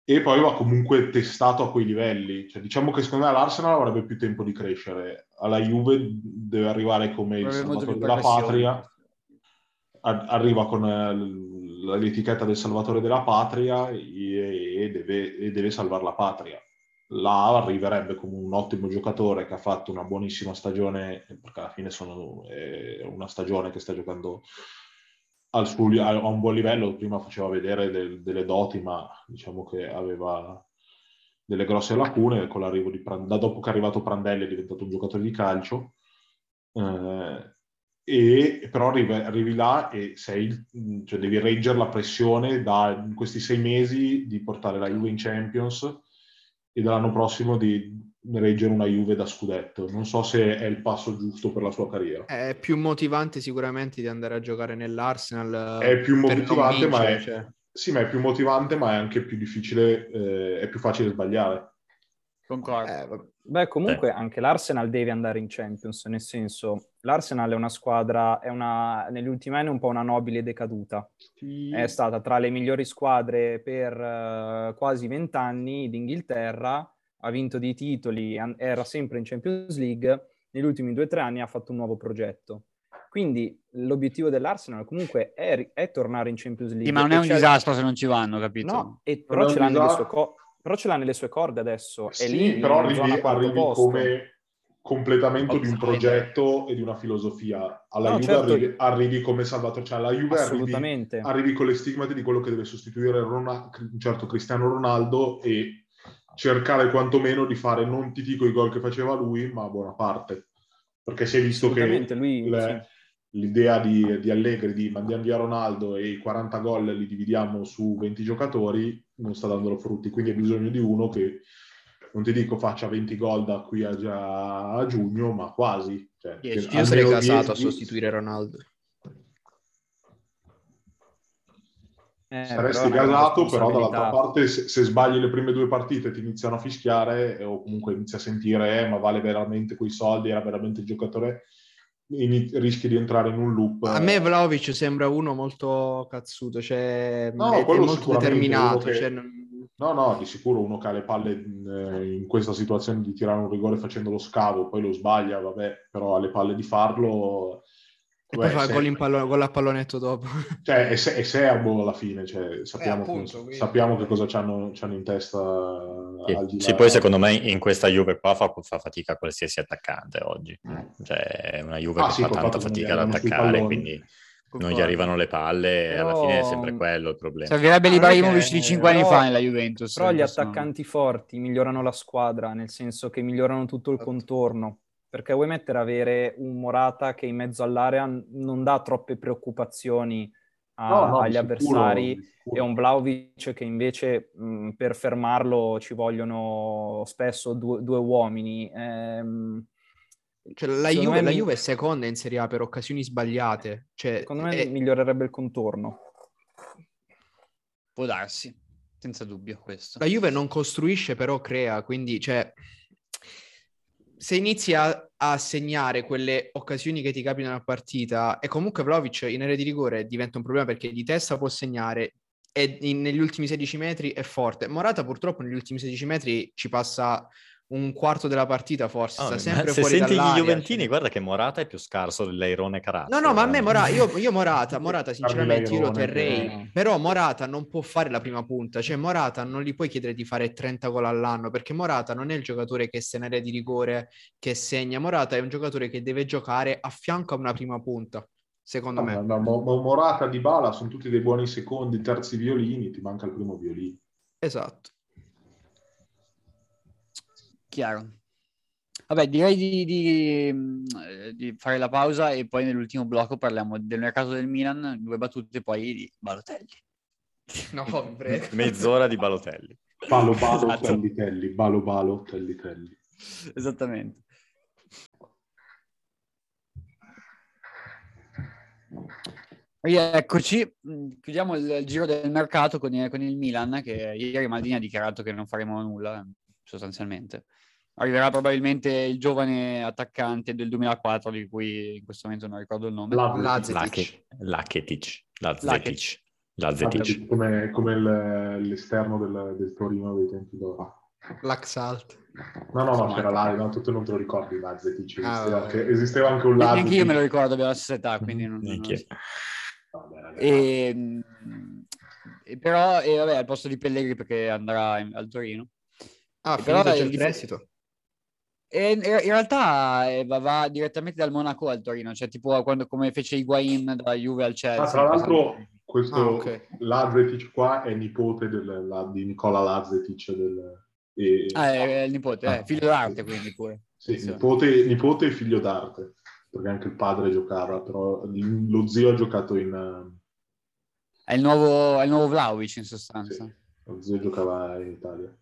E poi va comunque testato a quei livelli, cioè, diciamo che secondo me l'Arsenal avrebbe più tempo di crescere, alla Juve deve arrivare come il salvatore della patria, arriva con eh, l'etichetta del salvatore della patria e, e, deve, e deve salvare la patria là arriverebbe come un ottimo giocatore che ha fatto una buonissima stagione, perché alla fine sono, è una stagione che sta giocando al suo, a un buon livello, prima faceva vedere del, delle doti, ma diciamo che aveva delle grosse lacune, con l'arrivo di da dopo che è arrivato Prandelli è diventato un giocatore di calcio, eh, e però arrivi, arrivi, là e sei, cioè devi reggere la pressione da questi sei mesi di portare la Juve in Champions e dall'anno prossimo di reggere una Juve da scudetto. Non so se è il passo giusto per la sua carriera. È più motivante sicuramente di andare a giocare nell'Arsenal. È più motivante, vincere, ma è... Cioè. Sì, ma è più motivante, ma è anche più difficile, eh, è più facile sbagliare. Concordo. Eh, beh, comunque eh. anche l'Arsenal deve andare in Champions, nel senso, l'Arsenal è una squadra, è una, negli ultimi anni un po' una nobile decaduta. Sì. È stata tra le migliori squadre per uh, quasi vent'anni d'Inghilterra, ha vinto dei titoli, era sempre in Champions League, negli ultimi due o tre anni ha fatto un nuovo progetto. Quindi l'obiettivo dell'Arsenal comunque è, è tornare in Champions League. Sì, ma non è un disastro se non ci vanno, capito? No, e, però ce l'ha nelle sue cose però ce l'ha nelle sue corde adesso. Sì, lì, però arrivi, arrivi come completamento di un progetto e di una filosofia. Alla no, Juve certo. arrivi, arrivi, come Salvatore, cioè alla Juve arrivi, arrivi, con le stigmate di quello che deve sostituire Ronaldo, certo Cristiano Ronaldo e cercare quantomeno di fare, non ti dico i gol che faceva lui, ma buona parte. Perché si è visto che lui, le, sì. l'idea di, di Allegri di mandiamo via Ronaldo e i 40 gol li dividiamo su 20 giocatori non sta dando frutti, quindi hai bisogno di uno che non ti dico faccia 20 gol da qui a, già, a giugno, ma quasi. Cioè, io sarei casato 10, a sostituire Ronaldo. Eh, Saresti però gasato, però dall'altra parte se, se, sbagli le prime due partite ti iniziano a fischiare o comunque inizi a sentire eh, ma vale veramente quei soldi, era veramente il giocatore rischi di entrare in un loop. A me Vlaovic sembra uno molto cazzuto, cioè no, è, è molto determinato. Che... Cioè... No, no, di sicuro uno che ha le palle in, eh, in, questa situazione di tirare un rigore facendo lo scavo, poi lo sbaglia, vabbè, però ha le palle di farlo. E poi fa gol, pallo- gol a pallonetto dopo. Cioè, è, se- è serbo alla fine, cioè, sappiamo, eh, appunto, che, sappiamo che cosa c'hanno, c'hanno in testa. Sì, sì poi secondo me in questa Juve qua fa, fa fatica qualsiasi attaccante oggi. Mm. Cioè, è una Juve ah, che sì, fa tanta fatica ad attaccare, quindi non gli arrivano le palle però... alla fine è sempre quello il problema. Servirebbe l'Ibrahimovic di 5 anni fa nella Juventus. Però gli attaccanti forti migliorano la squadra, nel senso che migliorano tutto il contorno perché vuoi mettere avere un Morata che in mezzo all'area non dà troppe preoccupazioni a, no, no, agli avversari e un Vlaovic che invece mh, per fermarlo ci vogliono spesso due, due uomini. Ehm, cioè, la, Juve, la Juve è seconda in Serie A per occasioni sbagliate. Cioè, secondo me è... migliorerebbe il contorno. Può darsi, senza dubbio questo. La Juve non costruisce però crea, quindi cioè, se inizi a, a, segnare quelle occasioni che ti capitano a partita e comunque Vlaovic in area di rigore diventa un problema perché di testa può segnare, è in- negli ultimi 16 metri è forte. Morata purtroppo negli ultimi 16 metri ci passa un quarto della partita forse, Oh, sta sempre se fuori senti gli. Juventini, cioè. guarda che Morata è più scarso dell'Airone Carazzo. No, no, ma a me eh. Morata, io, io Morata, Morata sinceramente io lo terrei, che- però Morata non può fare la prima punta, cioè Morata non gli puoi chiedere di fare 30 gol all'anno, perché Morata non è il giocatore che se in area di rigore, che segna, Morata è un giocatore che deve giocare a fianco a una prima punta, secondo No, me. ma- ma Morata di Bala sono tutti dei buoni secondi, terzi violini, ti manca il primo violino. Esatto. Chiaro. Vabbè, direi di, di, eh, di fare la pausa e poi nell'ultimo blocco parliamo del mercato del Milan, due battute poi di Balotelli. No, prego. Mezz'ora di Balotelli. Balo balo Esatto. tellitelli, balo balo tellitelli. Esattamente. Rieccoci, Mm, chiudiamo il, il giro del mercato con, il- con il Milan che ieri Maldini ha dichiarato che non faremo nulla sostanzialmente. Arriverà probabilmente il giovane attaccante del 2004 di cui in questo momento non ricordo il nome. Lazetic. Lazetic. Lazetic. Come, l'esterno del, del Torino dei tempi d'oro. L'Axalt. No, no, no, c'era là, no, tu non te lo ricordi Lazetic, Ah, esisteva, vabbè. anche, esisteva anche un Lazetic. io me lo ricordo, abbiamo la stessa età, quindi non, non-. Vabbè, ragazzi. E, mm, e però, e vabbè, al posto di Pellegrini perché andrà in- al Torino. Ah, però finito il prestito? E in, realtà eh, va, va direttamente dal Monaco al Torino, cioè tipo quando, come fece Higuain dalla Juve al Chelsea. Ah, tra l'altro, questo Ah, ok. Lazetic qua è nipote del- la- di Nicola Lazetic del, e- Ah, è, il nipote, eh, figlio d'arte quindi pure. Sì, nipote, nipote e figlio d'arte, perché anche il padre giocava, però lo zio ha giocato in... eh, È il nuovo, è il nuovo Vlaovic in sostanza. sì, lo zio giocava in Italia.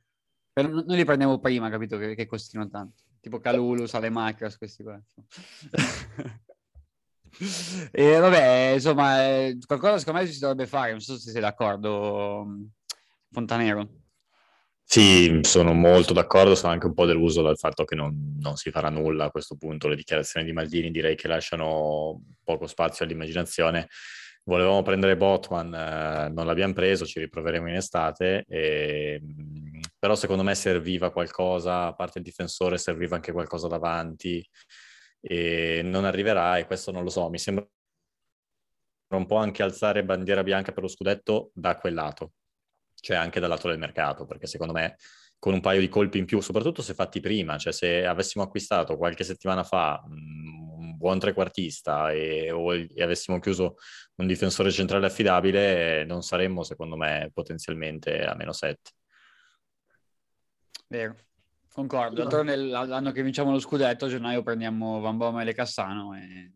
Però noi li prendevo prima, capito, che, che costino tanto. Tipo Calulu, Salemakers, questi qua. e vabbè, insomma, eh, qualcosa secondo me si dovrebbe fare, non so se sei d'accordo, mh, Fontanero. Sì, sono molto d'accordo, sono anche un po' deluso dal fatto che non, non si farà nulla a questo punto. Le dichiarazioni di Maldini direi che lasciano poco spazio all'immaginazione. Volevamo prendere Botman, eh, non l'abbiamo preso, ci riproveremo in estate, e, mh, però secondo me serviva qualcosa, a parte il difensore, serviva anche qualcosa davanti e non arriverà e questo non lo so, mi sembra un po' anche alzare bandiera bianca per lo scudetto da quel lato cioè anche dal lato del mercato, perché secondo me con un paio di colpi in più, soprattutto se fatti prima, cioè se avessimo acquistato qualche settimana fa mh, un buon trequartista e, o e avessimo chiuso un difensore centrale affidabile, non saremmo secondo me potenzialmente a meno 7. Vero, concordo. D'altronde l'anno che vinciamo lo scudetto, a gennaio prendiamo Van Bommel e Cassano e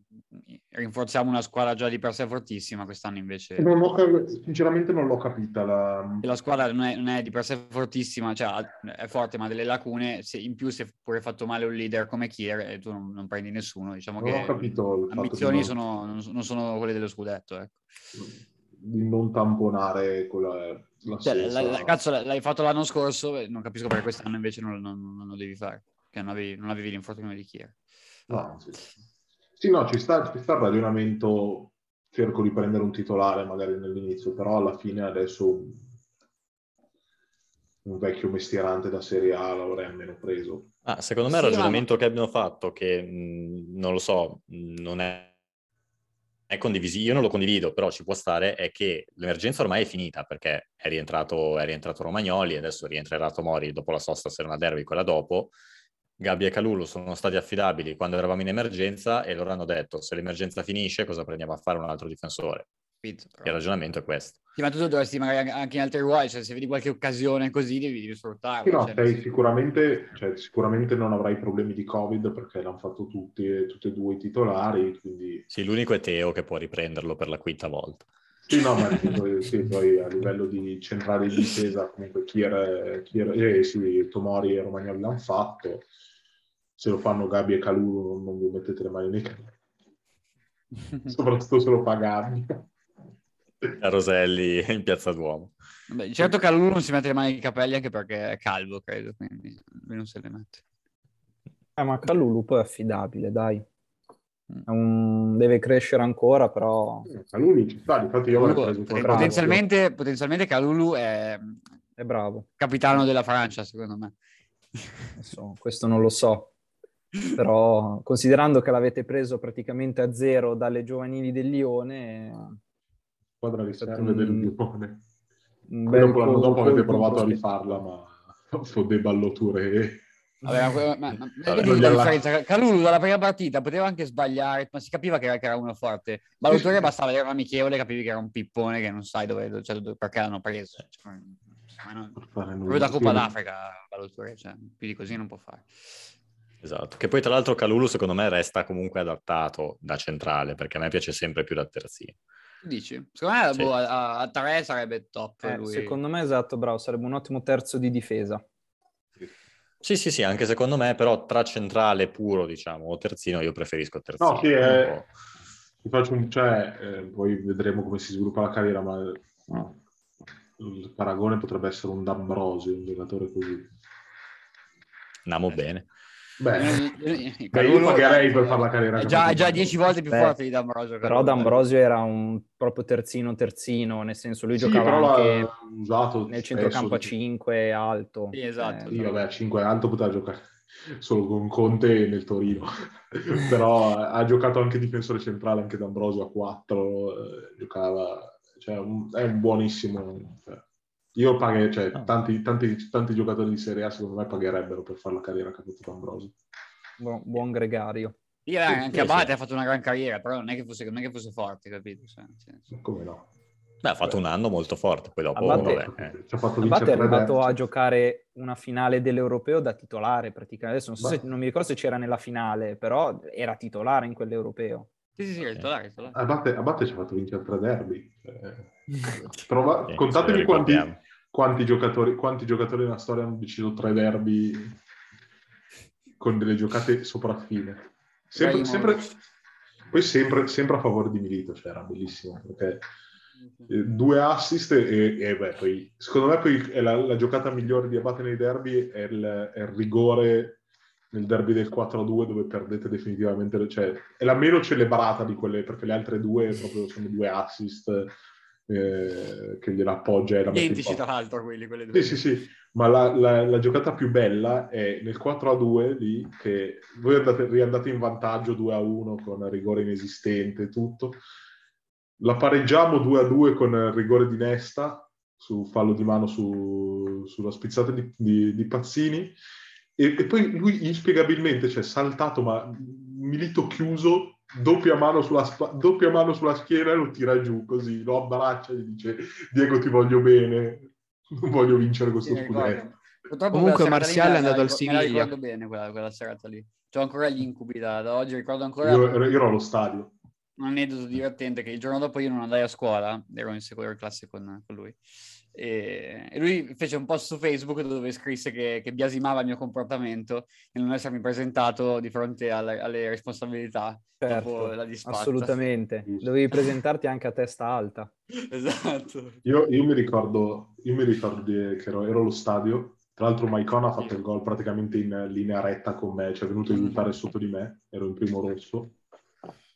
rinforziamo una squadra già di per sé fortissima. Quest'anno invece Non ho sinceramente non l'ho capita la... la squadra non è, non è di per sé fortissima, cioè è forte ma ha delle lacune. Se, in più è pure fatto male un leader come Kier e tu non, non prendi nessuno. Diciamo Non che ho capito le ambizioni sono, non, sono quelle dello scudetto. Ecco. di non tamponare con la, la Cioè, la- la- cazzo, l'hai fatto l'anno scorso, e non capisco perché quest'anno invece non, non- non lo devi fare, che non avevi, non avevi l'infortunio di Kier. No, sì. Sì, no, ci sta, ci sta il ragionamento, cerco di prendere un titolare magari nell'inizio, però alla fine adesso un, vecchio mestierante da Serie A l'avrei almeno preso. Ah, secondo me il Sì, ragionamento che abbiamo fatto, che mh, non lo so, mh, non è, è condivisibile, io non lo condivido, però ci può stare, è che l'emergenza ormai è finita perché è rientrato, è rientrato Romagnoli, adesso rientrerà Tomori dopo la sosta se non a derby, quella dopo. Gabbi e Calulu sono stati affidabili quando eravamo in emergenza e loro hanno detto se l'emergenza finisce cosa prendiamo a fare un altro difensore? Capito, però. Il ragionamento è questo. Sì, ma tu dovresti magari anche in altri ruoli, cioè se vedi qualche occasione così devi, devi sfruttarla. Sì, no, cioè, sei sicuramente, cioè, sicuramente non avrai problemi di Covid perché l'hanno fatto tutti, tutti e due i titolari, quindi Sì, l'unico è Teo che può riprenderlo per la quinta volta. Sì, no, ma poi, sì, poi a livello di centrale di difesa, comunque Kier, Kier eh, sì, Tomori e Romagnoli l'hanno fatto. Se lo fanno Gabi e Calulu non, non vi mettete le mani nei capelli, soprattutto se lo fa Gabi. A Roselli in Piazza Duomo. Vabbè, certo che lui non si mette le mani nei capelli anche perché è calvo, credo, quindi lui non se le mette. Eh, ma Calulu poi è affidabile, dai. un... deve crescere ancora, però... Calulu ci sta, infatti io l'avrei preso Poten- potenzialmente, potenzialmente Calulu è... è bravo. Capitano della Francia, secondo me. Adesso, questo non lo so. Però considerando che l'avete preso praticamente a zero dalle giovanili del Lione... Squadra riserve un... del Lione. Dopo l'anno dopo avete provato a rifarla, ma con dei balloture Vabbè, ma, ma, ma vedi la differenza? Calulu dalla prima partita poteva anche sbagliare, ma si capiva che era, che era uno forte. Balotore bastava vedere un amichevole, capivi che era un pippone che non sai dove, cioè, perché l'hanno preso. Cioè, ma non, proprio da Coppa d'Africa, Balotore, cioè, più di così non può fare. Esatto, che poi tra l'altro Calulu secondo me resta comunque adattato da centrale, perché a me piace sempre più da terzino. Dici? Secondo me sì. boh, a, a, tre sarebbe top. Eh, secondo me esatto, bravo, sarebbe un ottimo terzo di difesa. Sì, sì, sì, anche secondo me, però tra centrale puro, diciamo, o terzino, io preferisco terzino. No, sì, è... Ti faccio un... cioè, eh, poi vedremo come si sviluppa la carriera, ma no. il paragone potrebbe essere un D'Ambrosio, un giocatore così. Andiamo bene. Beh, Beh, io pagherei per fare la carriera. È già, già dieci volte più Beh, forte di D'Ambrosio. Però D'Ambrosio era un proprio terzino terzino, nel senso lui sì, giocava anche usato nel centrocampo a 5 alto. Sì, esatto. Eh, sì, vabbè, a 5 alto poteva giocare solo con Conte nel Torino. però ha giocato anche difensore centrale, anche D'Ambrosio a 4, eh, giocava, cioè, è un buonissimo... Cioè, io pagherei, cioè, oh. tanti, tanti, tanti, giocatori di Serie A secondo me pagherebbero per fare la carriera che ha fatto. Buon, buon gregario. Io, eh, anche Abate ha fatto una gran carriera, però non è che fosse, non è che fosse forte, capito? Cioè, sì. Come no? Beh, ha fatto un anno molto forte, poi dopo... Abate, vabbè, eh. Abate è arrivato a giocare una finale dell'europeo da titolare praticamente. Adesso non, so se, non mi ricordo se c'era nella finale, però era titolare in quell'europeo. Sì, sì, sì, è titolare. titolare. Abate, Abate ci ha fatto vincere tre derby. Eh, prova, eh, contatemi quanti, quanti giocatori, quanti giocatori nella storia hanno deciso tre derby con delle giocate sopraffine. Sempre, sempre, poi sempre, sempre, a favore di Milito, cioè era bellissimo perché eh, due assist e, e beh, poi, secondo me poi è la, la, giocata migliore di Abate nei derby è il, è il rigore nel derby del 4-2 dove perdete definitivamente, cioè è la meno celebrata di quelle perché le altre due proprio sono due assist eh, che gliela appoggia e la Identici tra l'altro quelli, quelle due. Sì, sì, sì, ma la, la, la, giocata più bella è nel 4 a 2 lì, che voi andate, riandate in vantaggio 2 a 1 con rigore inesistente e tutto. La pareggiamo 2 a 2 con rigore di Nesta su fallo di mano su, sulla spizzata di, di, di Pazzini. E, e, poi lui inspiegabilmente, cioè saltato ma milito chiuso, doppia mano, sulla, doppia mano sulla schiena e lo tira giù così, lo abbraccia e gli dice Diego ti voglio bene, non voglio vincere questo sì, scudetto. Comunque Marziale è andato al Siviglia. Mi ricordo bene quella, quella serata lì. C'ho ancora gli incubi da, da oggi, ricordo ancora... Io, io, ero allo stadio. Un aneddoto divertente che il giorno dopo io non andai a scuola, ero in seconda classe con, con lui. E, lui fece un post su Facebook dove scrisse che, che, biasimava il mio comportamento e non essermi presentato di fronte alle, alle responsabilità certo, dopo la disfatta. Assolutamente, dovevi presentarti anche a testa alta. esatto. Io, io, mi ricordo, io mi ricordo di, che ero, ero allo stadio, tra l'altro Maicon ha fatto il gol praticamente in linea retta con me, cioè è venuto a mm. aiutare sotto di me, ero in primo rosso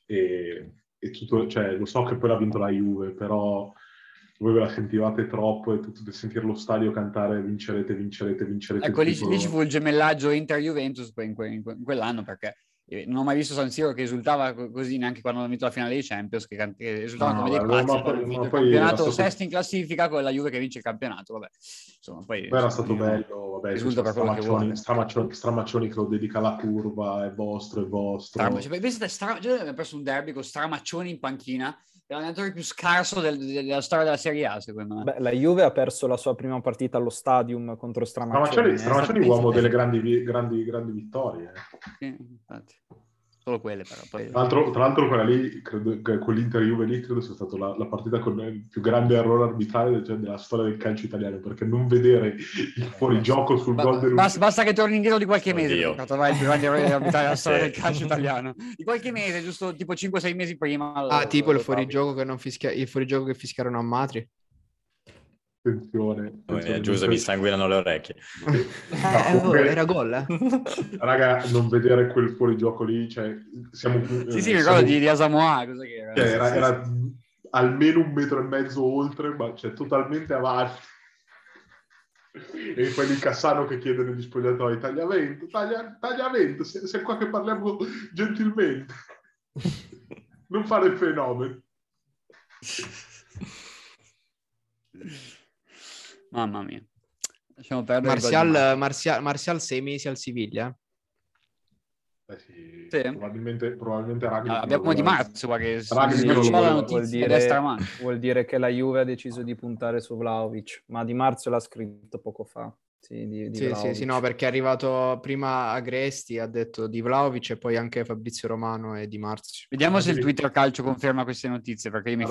e, e tutto, cioè, lo so che poi l'ha vinto la Juve, però voi ve la sentivate troppo e tutto di sentire lo stadio cantare vincerete, vincerete, vincerete. Ecco, lì, lì, ci fu il gemellaggio Inter-Juventus in, que, in, que, in, quell'anno perché non ho mai visto San Siro che esultava così neanche quando hanno vinto la finale dei Champions, che, che esultavano no, come dei pazzi. Ma, poi, ma il campionato stato... sesto in classifica con la Juve che vince il campionato, vabbè. Insomma, poi, poi era stato bello, vabbè, stramaccioni, stramaccioni, stramaccioni che lo dedica alla curva, è vostro, è vostro. Stramaccioni, pensate, stra... abbiamo perso un derby con Stramaccioni in panchina l'allenatore più scarso del, della storia della Serie A, secondo me. Beh, la Juve ha perso la sua prima partita allo Stadium contro Stramaccioni. Stramaccioni è uomo delle grandi, grandi, grandi vittorie. Sì, infatti solo quelle però. Poi... Tra, l'altro, tra l'altro quella lì, credo, quell'Inter Juve lì credo sia stata la, la, partita con il più grande errore arbitrario cioè, della storia del calcio italiano, perché non vedere il fuorigioco sul ba- gol del... Basta, basta, che torni indietro di qualche mese Oddio. per trovare il più grande errore arbitrario della storia del calcio italiano. Di qualche mese, giusto tipo 5-6 mesi prima. Ah, lo, tipo lo, il fuorigioco che non fischia... il fuorigioco che fischiarono a Matri? Attenzione. Oh, Giuseppe mi sanguinano le orecchie. Eh, oh, era gol, eh? Raga, non vedere quel fuorigioco lì, cioè, siamo... Sì, sì, eh, mi ricordo siamo- di, di Asamoah, cosa che era. cioè, era, era almeno un metro e mezzo oltre, ma cioè, totalmente avanti. E poi lì Cassano che chiede negli spogliatoi, tagliamento, taglia, tagliamento, se, se qua che parliamo gentilmente. Non fare il fenomeno. Mamma mia. Lasciamo perdere. Martial, Martial, Martial sei mesi al Siviglia. eh? Sì, Sì. Probabilmente, probabilmente Ragnick Ah, abbiamo di marzo qua che non la notizia Vuol di dire-. Vuol che la Juve ha deciso di puntare su Vlaovic, ma Di Marzio l'ha scritto poco fa. Sì, di, di Sì, sì, sì, no, perché è arrivato prima Agresti, ha detto di Vlaovic e poi anche Fabrizio Romano e Di Marzio. Vediamo se il Twitter Calcio conferma queste notizie, perché io mi di-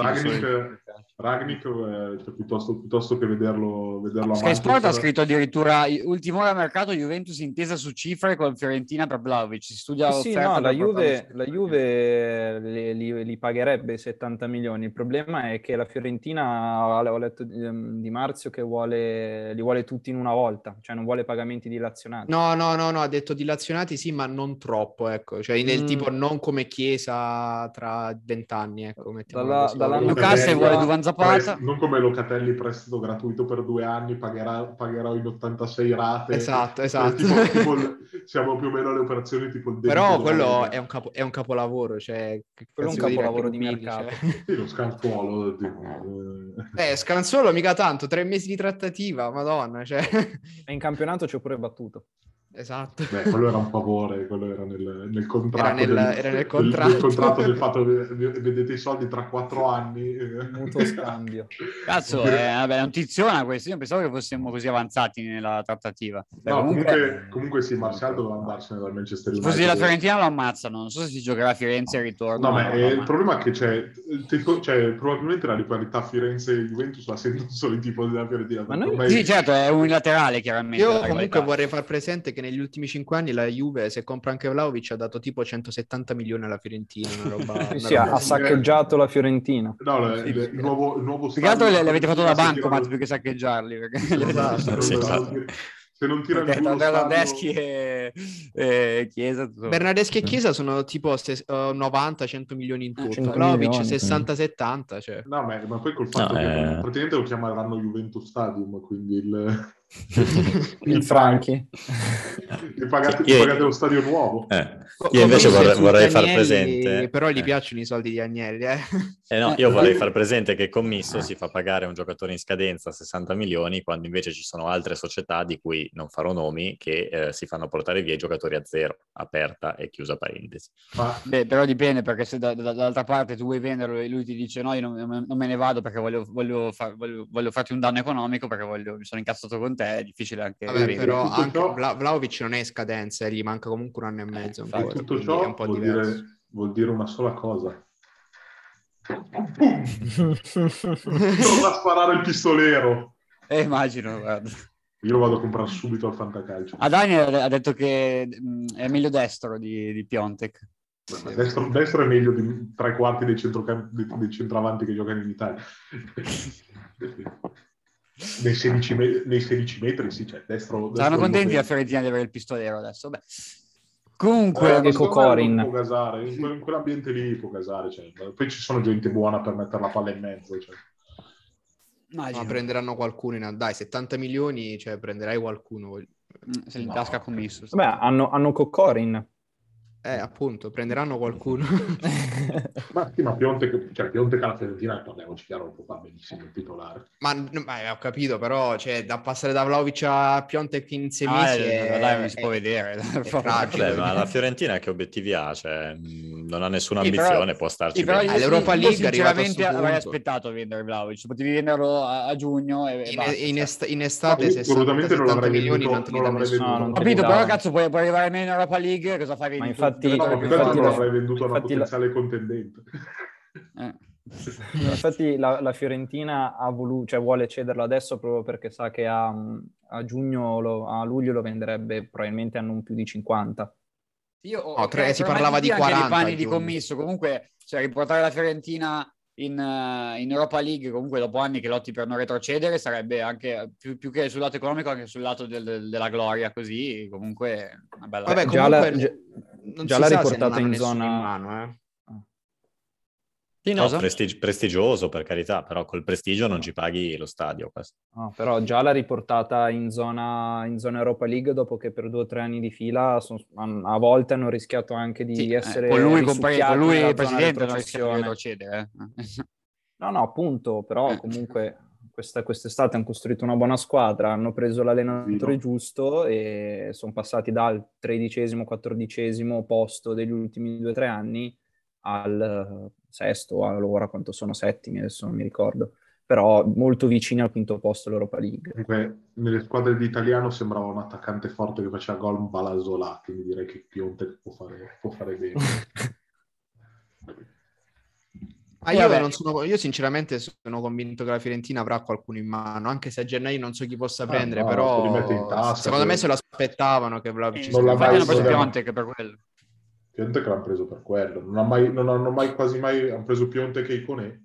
Ragnick, eh, cioè, piuttosto, piuttosto che vederlo, vederlo a Sky Sport ha scritto addirittura ultima ora mercato Juventus intesa su cifre con Fiorentina per Vlaovic. Si studia Sì, no, la Juve, la Juve li, li- li pagherebbe i 70 milioni. Il problema è che la Fiorentina, ho letto ehm, di Marzio, che vuole, li vuole tutti in una volta, cioè non vuole pagamenti dilazionati. No, no, no, no, ha detto dilazionati sì, ma non troppo, ecco. Cioè, nel Mm. tipo non come Chiesa tra vent'anni, ecco. Dalla- Newcastle Locatelli- vuole Duvan Zapata. non come Locatelli prestito gratuito per due anni, pagherà, pagherò in 86 rate. Esatto, Eh, esatto. tipo- tipo il- siamo più o meno alle operazioni tipo il Però quello è un, capo- è un capolavoro, cioè... Quello è un capolavoro di mercato. cioè. Sì, lo scantuolo. tipo, eh. Eh, Scanzolo mica tanto, tre mesi di trattativa, madonna, cioè... E in campionato ci ho pure battuto. Esatto. Beh, quello era un favore, quello era nel, nel contratto. Era nel- del, era nel del- contratto. del contratto del fatto che vedete i soldi tra quattro anni. eh. Mutuo scambio. Cazzo, è una bella notiziona questo. Io pensavo che fossimo così avanzati nella trattativa. Beh, No, comunque, comunque, comunque sì, Martial doveva andarsene dal Manchester United. fossi la Fiorentina lo ammazzano. Non so se si giocherà a Firenze e ritorno. No, ma eh, il ma- problema è che c'è, cioè, probabilmente la rivalità Firenze-Juventus la sentono solo i tifosi della Fiorentina. Ma noi- ormai- Sì, certo, è unilaterale chiaramente. Io comunque vorrei far presente che negli ultimi cinque anni la Juve, se compra anche Vlaovic, ha dato tipo 170 milioni alla Fiorentina, una roba... Sì, una sì, ha, roba ha così. saccheggiato la Fiorentina. No, le- Sì, le- sì. il nuovo, il nuovo Più che altro stadio- le, le avete fatto da bancomat tirano- più che saccheggiarli. Perché se non- tirano perché giù Bernardeschi e, e Chiesa. tutto- Bernardeschi e Chiesa sono tipo se- uh, 90-100 milioni in tutto. 100 Vlaovic milioni. 60-70, cioè... No, ma, ma poi col fatto No, che eh. praticamente lo chiameranno Juventus Stadium, quindi il... Il Franchi. e pagate, Io- pagate lo stadio nuovo. Eh. Io invece vorrei, vorrei far Agnelli, presente... Però gli eh. piacciono i soldi di Agnelli, eh. Eh no, Eh, io vorrei poi- far presente che Commisso si fa pagare un giocatore in scadenza 60 milioni, quando invece ci sono altre società di cui non farò nomi che eh, si fanno portare via i giocatori a zero, aperta e chiusa parentesi. Ma Beh, però dipende perché se da- da- dall'altra parte tu vuoi venderlo e lui ti dice no, io non, non me ne vado perché voglio, voglio, far- voglio- voglio farti un danno economico perché voglio- mi sono incazzato con te, è difficile anche Vabbè, però tutto anche ciò- Vla- Vlaovic non è in scadenza, eh, gli manca comunque un anno e mezzo Eh, e tutto ciò è un po' vuol diverso. dire, vuol dire una sola cosa. Torna a sparare il pistolero. Eh, immagino, guarda. Io lo vado a comprare subito al fantacalcio. A Daniel ha detto che mh, è meglio destro di, di Piontek. Ma Destro, destro è meglio di tre quarti dei, dei, dei centravanti che giocano in Italia. Nei, 16 me- nei 16 metri, sì, cioè destro. destro Saranno contenti la potente. Fiorentina di avere il pistolero adesso. Beh. Eh, Comunque, me Cocorin. può gasare, in, quel- in quell'ambiente lì può gasare. Cioè, poi ci sono gente buona per mettere la palla in mezzo. Cioè. Ma prenderanno qualcuno in... Dai, 70 milioni, cioè prenderai qualcuno. mh, se li No. tasca commisso. Vabbè, hanno, hanno Cocorin. Eh, appunto, prenderanno qualcuno. Ma sì, ma Piontek, cioè, Piontek alla Fiorentina, parliamoci chiaro, non può fare benissimo il titolare. ma, ma, eh, ho capito, però, cioè, da passare da Vlaovic a Piontek in sei Ah, mesi eh, è- dai, non si è- può vedere. Vabbè, ma la Fiorentina che obiettivi ha? Cioè, mh, non ha nessuna Sì, però- ambizione, può starci Sì, però bene. io League è arrivato a sinceramente avrei aspettato a vendere Vlaovic. Potevi venderlo a, a giugno e, e In, basta. in cioè. est- in estate No, io 60 assolutamente non 70 l'avrei milioni venduto- non te li dà nessuno. Ho capito, però cazzo puoi, puoi arrivare meno in Europa League, cosa fai? Vendi infatti-? No, infatti non la- l'avrei venduto a una infatti la- potenziale contendente. Eh. Infatti la, la Fiorentina ha voluto, cioè vuole cederlo adesso proprio perché sa che a, a giugno, lo- a luglio lo venderebbe probabilmente a non più di 50. Io, No, tre- si parlava di anche 40 nei panni di commisso. Comunque, cioè, riportare la Fiorentina in, uh, in, Europa League, comunque dopo anni che lotti per non retrocedere, sarebbe anche più, più che sul lato economico, anche sul lato del, del, della gloria, così comunque una bella... Vabbè, già l'ha, già, già l'ha riportata in zona... In mano, eh. Sì, no, prestig- prestigioso per carità, però col prestigio non ci paghi lo stadio. No, però già l'ha riportata in zona, in zona, Europa League dopo che per due o tre anni di fila son, a volte hanno rischiato anche di sì, essere... Eh, con lui, compre- con lui il presidente non rischiato di. Eh. no, no, appunto, però eh. comunque questa, quest'estate hanno costruito una buona squadra, hanno preso l'allenatore giusto e sono passati dal tredicesimo, quattordicesimo posto degli ultimi due o tre anni al sesto, allora quanto sono settimi, adesso non mi ricordo, però molto vicini al quinto posto l'Europa League. Comunque, nelle squadre di italiano sembrava un attaccante forte che faceva gol Balasola, quindi direi che Pionte può fare, può fare bene. Ah, io, sono, io, sinceramente sono convinto che la Fiorentina avrà qualcuno in mano, anche se a gennaio non so chi possa ah, prendere, no, però tasca, secondo me se lo aspettavano che Vlaovic eh, non l'ha mai Pionte che per quello. Pionte che l'hanno preso per quello. Non, ha mai, non hanno mai quasi mai hanno preso Pionte che Iconè.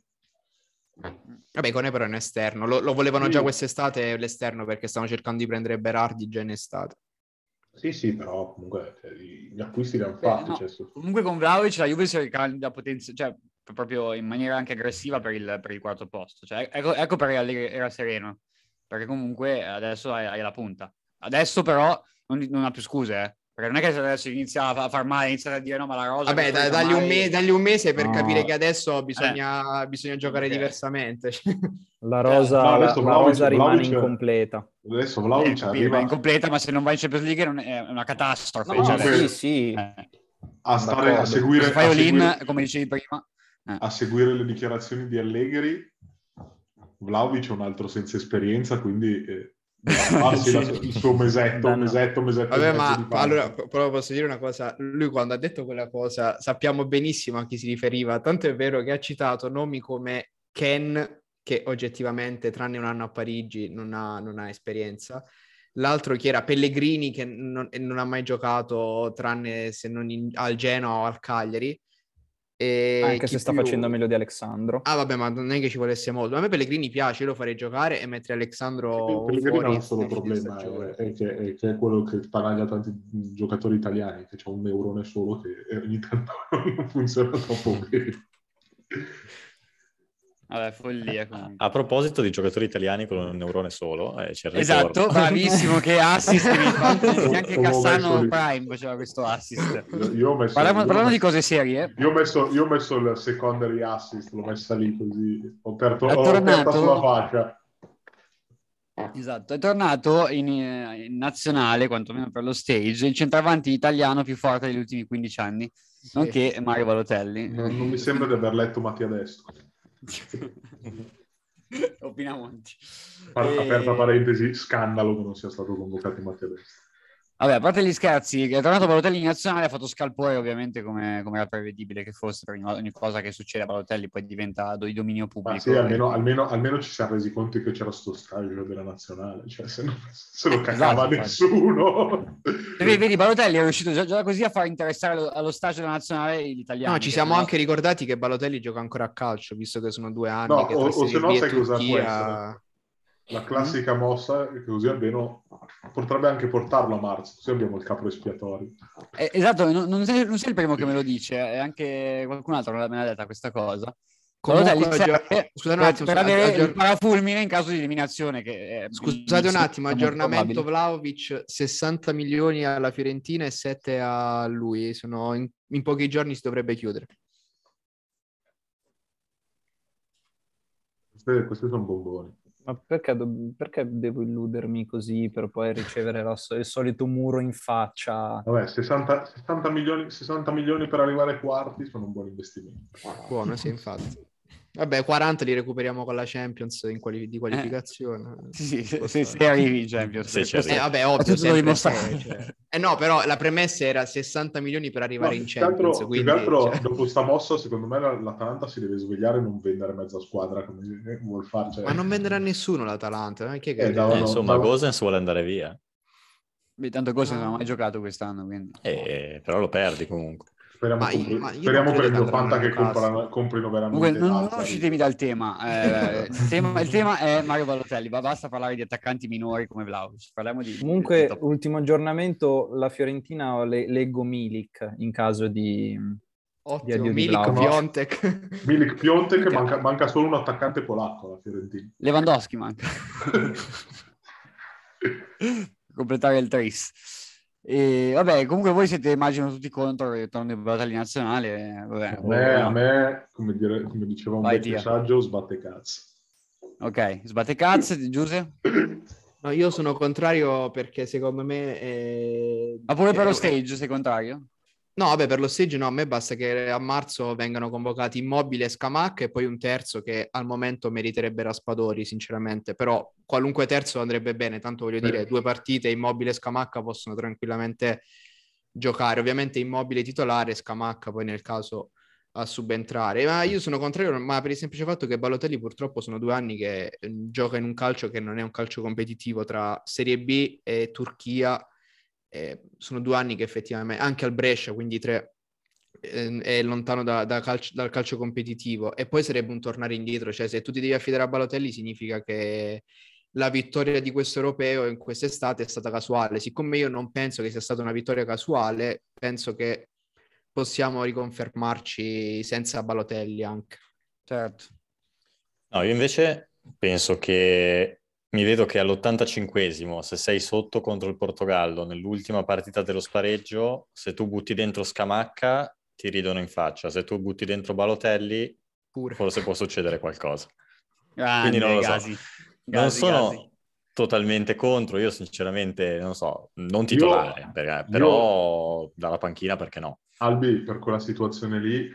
Vabbè, Iconè però è un esterno. Lo, lo volevano sì. già quest'estate l'esterno perché stavano cercando di prendere Berardi già in estate. Sì, sì, però comunque cioè, gli acquisti li hanno fatti. no. cioè, comunque con Vlaovic la Juve si ricambia potenza, cioè proprio in maniera anche aggressiva per il, per il quarto posto. Cioè, ecco, ecco perché era sereno, perché comunque adesso hai, hai la punta. Adesso però non, non ha più scuse, eh. Perché non è che adesso inizia a far male, inizia a dire no, ma la rosa... Vabbè, da, dagli, mai... un me- dagli, un mese per no. capire che adesso bisogna, eh. bisogna giocare okay. diversamente. La rosa, no, la, la rosa rimane Vlaovic, incompleta. Adesso Vlaovic eh, arriva... incompleta, ma se non va in Champions League è una catastrofe. No, cioè, sì, sì. Eh. A, stare, a seguire... Se fai seguire, come dicevi prima. Eh. A seguire le dichiarazioni di Allegri, Vlaovic è un altro senza esperienza, quindi... Farsi la, il suo mesetto, no, mesetto, mesetto. Vabbè, ma allora, però posso dire una cosa, lui quando ha detto quella cosa sappiamo benissimo a chi si riferiva, tanto è vero che ha citato nomi come Ken, che oggettivamente, tranne un anno a Parigi, non ha, non ha esperienza, l'altro che era? Pellegrini, che non, non, ha mai giocato tranne se non in, al Genoa o al Cagliari, e Anche se sta più... facendo meglio di Alexandro. Ah, vabbè, ma non è che ci volesse molto. A me Pellegrini piace, io lo farei giocare e mettere Alexandro. Pellegrini ha un solo problema, è, è, che, è, che, è quello che sparaglia tanti giocatori italiani, che c'è un neurone solo che ogni tanto non funziona troppo bene. Vabbè, follia comunque. A, proposito di giocatori italiani con un neurone solo, eh, c'è il Esatto, bravissimo, che assist Neanche Cassano. Prime faceva questo assist. Io ho messo, parliamo, io parliamo di cose serie. Io ho, messo, io ho messo il secondary assist, l'ho messa lì così, ho aperto, ho aperto sulla faccia. Esatto, è tornato in, in, nazionale, quantomeno per lo stage, il centravanti italiano più forte degli ultimi 15 anni, sì. nonché Mario Balotelli. Non, non mi sembra di aver letto Mattia Destro. Opinamonti. E... Aperta parentesi, scandalo che non sia stato convocato in Matteo Destro. Vabbè, a parte gli scherzi, è tornato Balotelli in nazionale, ha fatto scalpore ovviamente come, come, era prevedibile che fosse, per ogni cosa che succede a Balotelli poi diventa di dominio pubblico. sì, almeno, almeno, almeno, ci siamo resi conto che c'era sto stage della nazionale, cioè se, non, se lo cacava esatto, nessuno. Vedi, vedi, Balotelli è riuscito già, già, così a far interessare allo, allo stage della nazionale gli italiani. No, ci siamo no. anche ricordati che Balotelli gioca ancora a calcio, visto che sono due anni. No, o, o se no sai cosa può essere? La classica mm. mossa che così almeno potrebbe anche portarlo a marzo, così abbiamo il capo espiatorio. Eh, esatto, non, non, sei, non, sei, il primo che me lo dice, è anche qualcun altro me l'ha detta questa cosa. Comunque, aggior- scusate un attimo, per avere aggior- il parafulmine in caso di eliminazione. Che scusate un attimo, aggiornamento Vlaovic 60 milioni alla Fiorentina e 7 a lui. Sono in, in pochi giorni si dovrebbe chiudere. Questi, questi sono bomboni. Ma perché, do- perché, devo illudermi così per poi ricevere so- il solito muro in faccia? Vabbè, 60, 60, milioni, 60 milioni per arrivare ai quarti sono un buon investimento. Buono, sì, infatti. Vabbè, 40 li recuperiamo con la Champions in quali- di qualificazione. Eh, sì, se, se, se arrivi in Champions. Se c'è eh, vabbè, ovvio, sempre se, cioè. eh, no, però la premessa era 60 milioni per arrivare no, in Champions. Altro, quindi, altro, cioè... dopo sta mossa, secondo me l'Atalanta si deve svegliare e non vendere mezza squadra come vuol fare. Cioè... Ma non venderà nessuno l'Atalanta. Eh, che eh, no, no, insomma, Gosens vuole andare via. Beh, tanto Gosens non ha mai giocato quest'anno. Quindi... Eh, però lo perdi comunque. Speriamo, Ma compri- ma speriamo per credo mio che comprano- comprino veramente Comunque, non, non uscitemi dal tema. Eh, il tema. Il tema è Mario Balotelli, ma basta parlare di attaccanti minori come Vlaovic. Parliamo di... Comunque, di ultimo aggiornamento, la Fiorentina le- leggo Milik in caso di... Ottimo, di Milik. Piontek. Milik Piontek, manca, manca solo un attaccante polacco alla Fiorentina. Lewandowski manca. Completare il tris. E vabbè, comunque voi siete, immagino, tutti contro il ritorno di Balotelli nazionale. eh, Vabbè, A me, a me come, dire- come diceva un Vai, vecchio saggio, sbatte cazzo. Ok, sbatte cazzo, Giuse? No, io sono contrario perché secondo me... eh, Ma pure per lo stage, sei contrario? No, vabbè, per lo stage no, a me basta che a marzo vengano convocati Immobile e Scamacca e poi un terzo che al momento meriterebbe Raspadori, sinceramente, però qualunque terzo andrebbe bene, tanto voglio dire, Beh. due partite Immobile e Scamacca possono tranquillamente giocare, ovviamente Immobile titolare, Scamacca poi nel caso a subentrare, ma io sono contrario, ma per il semplice fatto che Balotelli purtroppo sono due anni che eh, gioca in un calcio che non è un calcio competitivo tra Serie B e Turchia, eh, sono due anni che effettivamente, anche al Brescia, quindi tre, eh, è lontano da- da calcio- dal calcio competitivo e poi sarebbe un tornare indietro, cioè se tu ti devi affidare a Balotelli significa che la vittoria di questo europeo in quest'estate è stata casuale, siccome io non penso che sia stata una vittoria casuale, penso che possiamo riconfermarci senza Balotelli anche. Certo. No, io invece penso che mi vedo che all'85esimo, se sei sotto contro il Portogallo nell'ultima partita dello spareggio, se tu butti dentro Scamacca ti ridono in faccia, se tu butti dentro Balotelli Pure. forse può succedere qualcosa. Grande, Quindi non lo so. Gasi. Non Gasi, sono Gasi. totalmente contro, io sinceramente non so, non titolare, perché- però dalla panchina perché no? Albi, per quella situazione lì,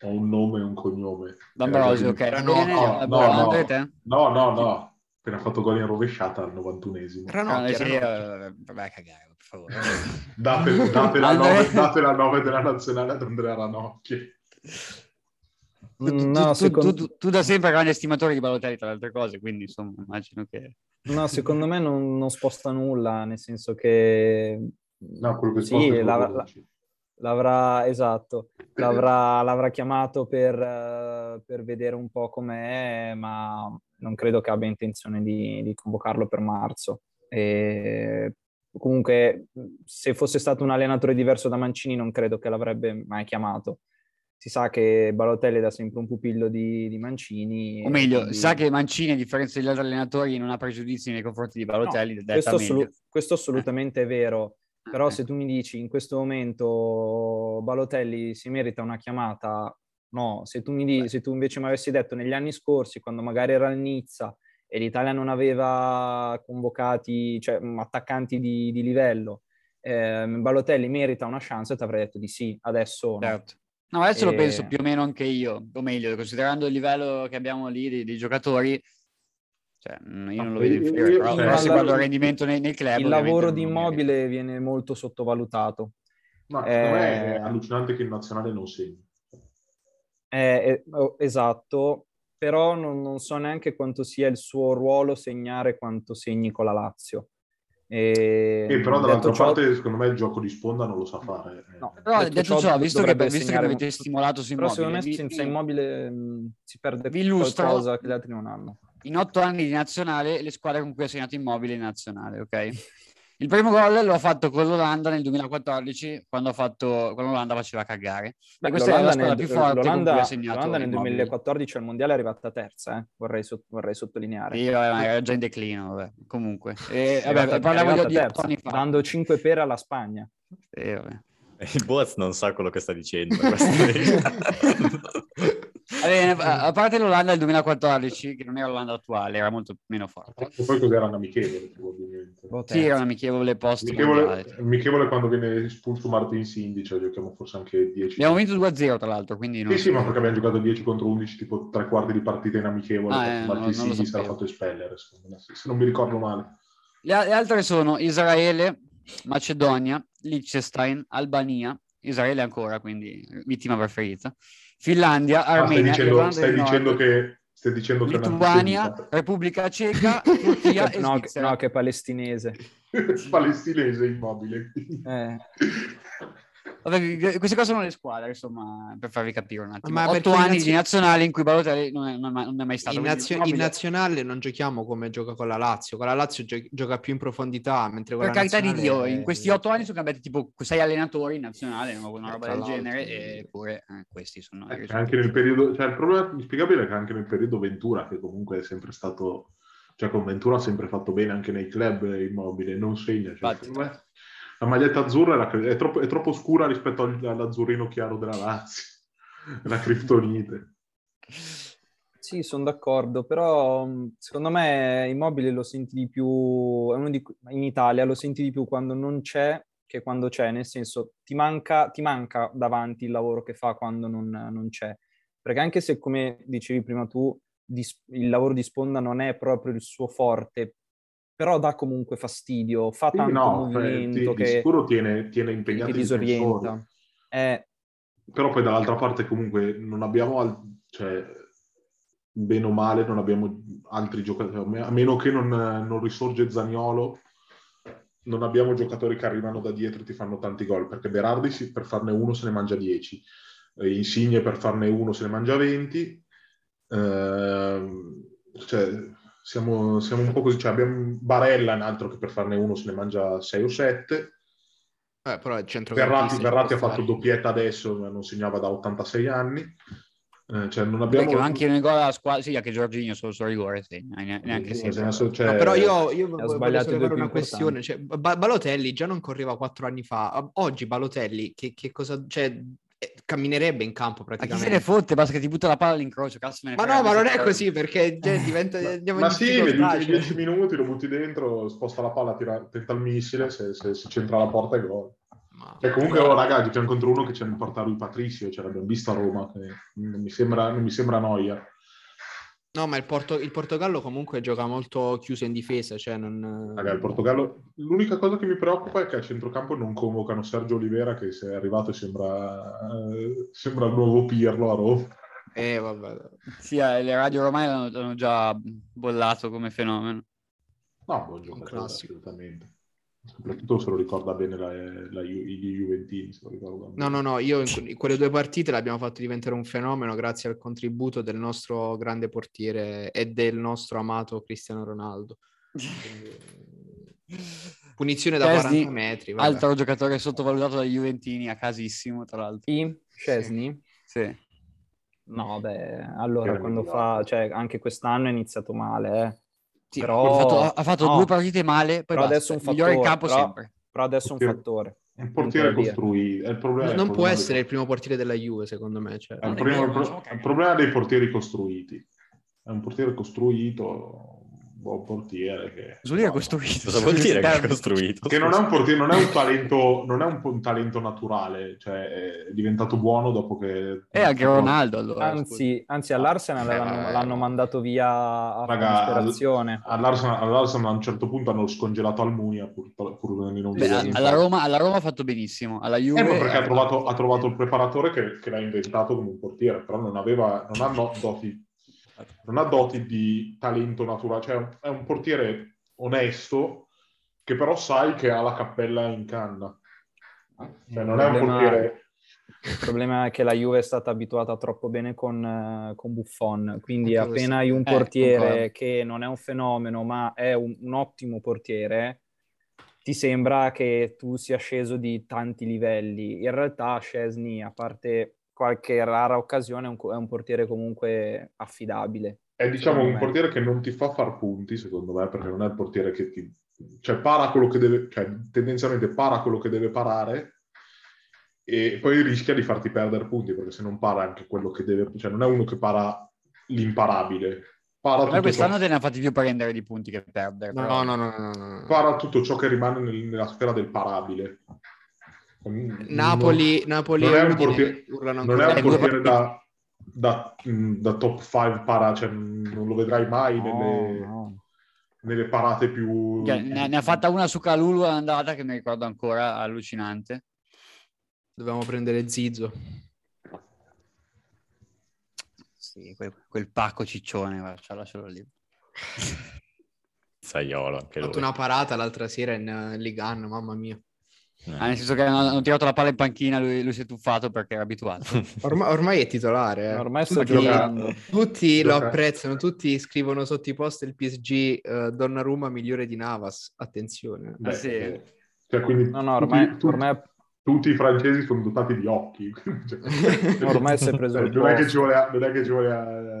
ho un nome e un cognome. D'Ambrosio, ok. Eh, Va no, no, no, boh, no. Andre, te? No, no, no. Appena fatto gol in rovesciata al 91esimo. Ah, Ranocchia, sì, Ranocchia. eh, a cagare, per favore. Date, date, la Andre- nove, date la 9 della nazionale ad Andrea Ranocchi. Tu, tu- Mm, No, tu- secondo- tu- tu- tu da sempre grande estimatore di Balotelli, tra le altre cose, quindi insomma immagino che... No, secondo me non, non sposta nulla, nel senso che No, quello che Sì, sposta è la- l'avrà, esatto, l'avrà, l'avrà chiamato per, eh, per vedere un po' com'è, ma non credo che abbia intenzione di, di convocarlo per marzo. E comunque, se fosse stato un allenatore diverso da Mancini, non credo che l'avrebbe mai chiamato. Si sa che Balotelli è da sempre un pupillo di, di Mancini. O meglio, quindi- sa che Mancini, a differenza degli altri allenatori, non ha pregiudizi nei confronti di Balotelli, No, questo, assolu- questo assolutamente è vero, però Eh. se tu mi dici in questo momento Balotelli si merita una chiamata, no, se tu, mi di- se tu invece mi avessi detto negli anni scorsi, quando magari era il Nizza e l'Italia non aveva convocati, cioè attaccanti di, di livello, ehm, Balotelli merita una chance, ti avrei detto di sì, adesso no. Certo. No, adesso lo E- penso più o meno anche io, o meglio, considerando il livello che abbiamo lì dei, dei giocatori, cioè, io non lo vedo io- inferiore, io- però, però se guardo il rendimento nei, nei club... Il lavoro di lo. Immobile viene molto sottovalutato. Ma secondo me è Eh, allucinante che in nazionale non segni. Eh, oh, esatto, però non, non so neanche quanto sia il suo ruolo segnare quanto segni con la Lazio. E, E però detto dall'altra ciò- parte, secondo me, il gioco di sponda non lo sa fare. No, Però detto detto ciò, ciò, visto che, visto che avete stimolato su Però Immobile, secondo me vi- senza Immobile mh, si perde Vi illustro- qualcosa che gli altri non hanno. in otto anni di nazionale le squadre con cui ha segnato Immobile in nazionale, ok? Il primo gol lo ha fatto con l'Olanda nel 2014, quando, ha fatto, quando l'Olanda faceva cagare. Beh, e questa è la squadra nel- più forte con cui ha segnato l'Olanda nel Immobile. 2014 al Mondiale è arrivata terza, eh, vorrei, so- vorrei sottolineare. Sì, vabbè, ma era già in declino, vabbè. comunque. E, vabbè, arrivata- è parliamo di, terza, anni fa. dando 5 per alla Spagna. Sì, vabbè. Il Boaz non sa quello che sta dicendo. bene, a parte l'Olanda del 2014, che non era l'Olanda attuale, era molto meno forte. E poi cos'era un amichevole, probabilmente. Boh, Sì, era un amichevole post. Amichevole, amichevole quando viene espulso Martin Sindi, cioè giochiamo forse anche 10. Abbiamo vinto 2-0 tra l'altro, quindi non Sì, sì, ma perché abbiamo giocato 10 contro 11, tipo tre quarti di partita in amichevole, Ah, eh, Martin non- non lo Sindi si era sapevo. fatto espellere, secondo me, se non mi ricordo male. Le altre sono Israele, Macedonia, Liechtenstein, Albania, Israele ancora, quindi vittima preferita, Finlandia, Ah, stai Armenia, dicendo, stai del dicendo Nord, che, stai dicendo è Lituania. Repubblica Ceca, Turchia e no, che, Svizzera. no, che palestinese. palestinese immobile. Eh. Vabbè, queste cose sono le squadre, insomma, per farvi capire un attimo. Ma Otto anni nazio- di nazionale in cui Balotelli non è, non è mai- non è mai stato. In, quindi nazio- in nazionale non giochiamo come gioca con la Lazio. Con la Lazio gio- gioca più in profondità, mentre con Per la carità di Dio, nazionale- in questi otto anni sono cambiati tipo sei allenatori in nazionale, una Eh, roba tra del l'altro. genere, eppure eh, questi sono Eh, anche nel periodo, cioè il problema inspiegabile è che anche nel periodo Ventura, che comunque è sempre stato, cioè con Ventura ha sempre fatto bene anche nei club immobile, non segna. Cioè, Infatti. La maglietta azzurra era- è, troppo, è troppo scura rispetto al- all'azzurrino chiaro della Lazio, è la criptonite. Sì, sono d'accordo, però mh, secondo me Immobile lo senti di più, è in Italia lo senti di più quando non c'è che quando c'è, nel senso ti manca, ti manca davanti il lavoro che fa quando non, non c'è. Perché anche se, come dicevi prima tu, il lavoro di sponda non è proprio il suo forte, però dà comunque fastidio, fa Sì, tanto no, cioè, movimento ti- di che sicuro tiene, tiene ti impegnati i disorienta. Eh, Però poi dall'altra parte comunque non abbiamo, al- cioè, bene o male, non abbiamo altri giocatori, a meno che non, non risorge Zaniolo, non abbiamo giocatori che arrivano da dietro e ti fanno tanti gol, perché Berardi per farne uno se ne mangia 10, eh, Insigne per farne uno se ne mangia 20, ehm, cioè, siamo, siamo un po' così, cioè, abbiamo Barella, un altro che per farne uno se ne mangia 6 o 7, Eh, però Verratti, Verratti ha fatto doppietta adesso, non segnava da 86 anni. Eh, cioè non Perché abbiamo... anche nel gol alla squadra, sì, anche Giorginio solo sul rigore ne- neanche Sì, sì, nel senso, cioè, No, però io, io voglio sbagliato sollevare una questione. Cioè, Ba- Balotelli già non correva quattro anni fa. Oggi Balotelli, che, che cosa... Cioè, camminerebbe in campo Ma chi praticamente. se ne fotte, basta che ti butta la palla all'incrocio, cazzo me ne Ma no, ma non è così perché cioè, diventa, Ma, in sì, negli difficoltà, ultimi cioè. 10 minuti lo butti dentro, sposta la palla, tira, tenta il missile, se, se, se c'entra la porta è gol. Ma- Cioè, comunque, oh, raga, giochiamo contro uno che c'è nel portare lui Patricio, ce l'abbiamo visto a Roma, non mi sembra, non mi sembra noia. No, ma il, Porto- il Portogallo comunque gioca molto chiuso in difesa, cioè non... Portogallo, l'unica cosa che mi preoccupa è che a centrocampo non convocano Sergio Olivera, che se è arrivato sembra, eh, sembra il nuovo Pirlo a Roma. Eh, vabbè. Sì, eh, le radio ormai l'hanno, l'hanno già bollato come fenomeno. No, buon giocatore, classico. assolutamente. Soprattutto se lo ricorda bene la, la, Ju- i Juventini. Se lo ricorda No, no, no, io in, que- in quelle due partite l'abbiamo fatto diventare un fenomeno grazie al contributo del nostro grande portiere e del nostro amato Cristiano Ronaldo. Punizione da Chesney, 40 metri. vabbè. Altro giocatore sottovalutato dai Juventini a casissimo, tra l'altro. chi? Scesni? Sì. No, beh, allora quando fa, cioè anche quest'anno è iniziato male, eh. Sì, Però- ha fatto, ha fatto no. due partite male, poi adesso è un migliore in fattore, campo però- sempre. Però adesso è un fattore. Un portiere Non costruito. È il problema, Non il può essere il primo portiere della Juve, secondo me. cioè. è il, Non è primo- il pro- non so il problema dei portieri costruiti. È un portiere costruito, buon portiere che... Dire no, costruito? Cosa vuol dire che è Termine. costruito? Che non è un portiere, non è un talento, non è un, un talento naturale, cioè è diventato buono dopo che... E anche Ronaldo allora. Anzi, anzi all'Arsenal Eh, l'hanno, l'hanno mandato via a Raga, disperazione. All'Arsenal, all'Arsenal a un certo punto hanno scongelato Almunia pur, pur non Beh, alla. Roma, alla Roma ha fatto benissimo, alla Juve... Eh, perché ha trovato, ha trovato il preparatore che, che l'ha inventato come un portiere, però non aveva, non ha no- doti, non ha doti di talento naturale, cioè è un portiere onesto che però sai che ha la cappella in canna. Cioè, non è un problema- portiere... Il problema è che la Juve è stata abituata troppo bene con, eh, con Buffon, quindi Anche appena hai un Eh, portiere concordo. che non è un fenomeno, ma è un, un ottimo portiere, ti sembra che tu sia sceso di tanti livelli. In realtà Scesni, a parte qualche rara occasione, è un, è un portiere comunque affidabile. È diciamo un me. portiere che non ti fa far punti, secondo me, perché non è il portiere che ti... Cioè, para quello che deve... Cioè, tendenzialmente para quello che deve parare e poi rischia di farti perdere punti, perché se non para anche quello che deve... Cioè, non è uno che para l'imparabile. Para tutto, quest'anno ciò, te ne ha fatti più prendere di punti che perdere. No, però. no, no, no, no, no. para tutto ciò che rimane nel- nella sfera del parabile. Napoli, Napoli non è un portiere- non è un Eh, portiere da, da, mh, da top 5 para, cioè non lo vedrai mai nelle, No, no. nelle parate più... Ne, ne ha fatta una su Calulu all'andata che mi ricordo ancora, allucinante. Dovevamo prendere Zizzo. Sì, quel, quel pacco ciccione, guarda, lascialo lì. Saiolo, anche lui. fatto una parata l'altra sera in uh, Ligan, mamma mia. Ah, nel senso che hanno, hanno tirato la palla in panchina, lui, lui si è tuffato perché era abituato. Ormai, ormai è titolare. eh. Ormai Tutti- giocando. Tutti lo apprezzano, tutti scrivono sotto i post del PSG eh, Donnarumma migliore di Navas. Attenzione. Beh, sì. eh, cioè, quindi No, no, ormai, tutti, tutti- ormai, tutti i francesi sono dotati di occhi. Cioè, ormai si è preso il non, è che ci vuole, non è che ci vuole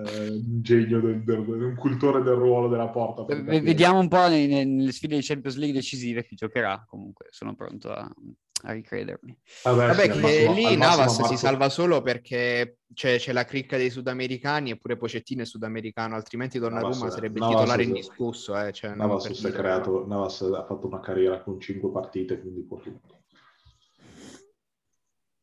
eh, un genio, del, del- un cultore del ruolo della porta. per V- capire. Vediamo un po' nei- nelle sfide di Champions League decisive chi giocherà. Comunque sono pronto a, a ricredermi. Vabbè, Vabbè, sì, massimo- lì Navas si salva solo perché c'è, c'è la cricca dei sudamericani eppure Pocettino è sudamericano, altrimenti Donnarumma Navas- sarebbe Navas- titolare indiscusso. Eh, cioè, Navas, si è creato, Navas ha fatto una carriera con 5 partite, quindi può tutto.